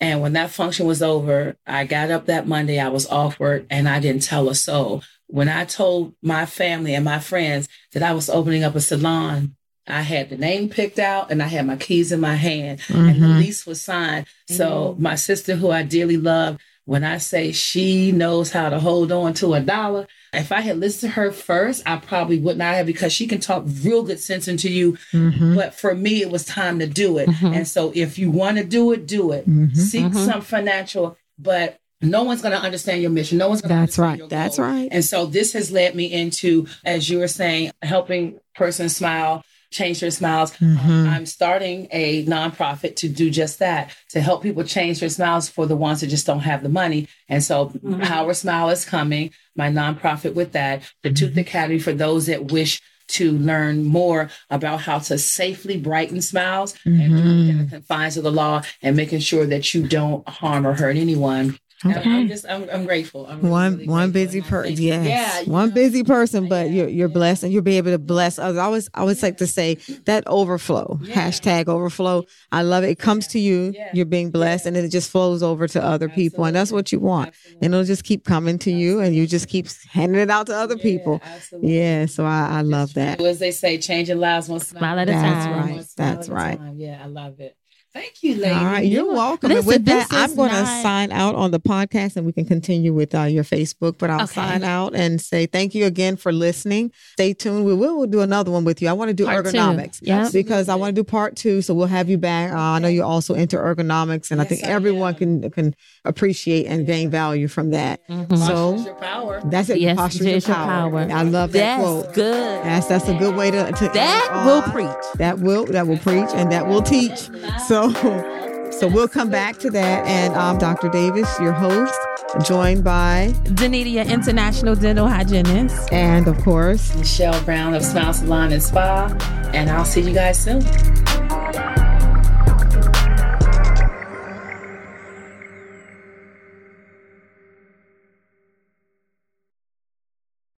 And when that function was over, I got up that Monday, I was off work and I didn't tell a soul. When I told my family and my friends that I was opening up a salon, I had the name picked out and I had my keys in my hand and the mm-hmm. lease was signed. So mm-hmm. my sister, who I dearly love, when I say she knows how to hold on to a dollar, if I had listened to her first, I probably would not have because she can talk real good sense into you. Mm-hmm. But for me, it was time to do it. Mm-hmm. And so if you want to do it, do it. Mm-hmm. Seek some financial, but no one's going to understand your mission. No one's going to That's right. your That's goal. right. And so this has led me into, as you were saying, helping person smile, change their smiles. Um, mm-hmm. I'm starting a nonprofit to do just that, to help people change their smiles for the ones that just don't have the money. And so mm-hmm. Power Smile is coming, my nonprofit with that, the Tooth mm-hmm. Academy for those that wish to learn more about how to safely brighten smiles and do it within the confines of the law and making sure that you don't harm or hurt anyone. And I'm just, I'm, I'm grateful. I'm really, one really one grateful. busy person yes Yeah. one know, busy person but you're you're blessed and you'll be able to bless others i always i always like to say that overflow hashtag overflow i love it it comes to you Yeah. you're being blessed and then it just flows over to other people and that's what you want and it'll just keep coming to you and you just keep handing it out to other people absolutely. yeah so i, I love that As they say, changing lives one smile, Smile at a time. That's right. That's right. time. Yeah, I love it. Thank you, lady. all right, you're You- welcome. and Listen, with that, this I'm is going to not- sign out on the podcast, and we can continue with uh, your Facebook. But I'll Okay. sign out and say thank you again for listening. Stay tuned. We will we'll do another one with you. I want to do Part ergonomics Yep. because I want to do part two. So we'll have you back. Uh, I know you're also into ergonomics, and I think I everyone am. can can appreciate and gain value from that. Posture's So that's it. Yes, Posture is your your power. power. I love that That's quote. good. Yes, that's a good way to, to That end will on. preach. That will that will preach and that will teach. So So we'll come back to that. And um, Dr. Davis, your host, joined by Danita, International Dental Hygienist. And of course, Michelle Brown of Smile Salon and Spa. And I'll see you guys soon.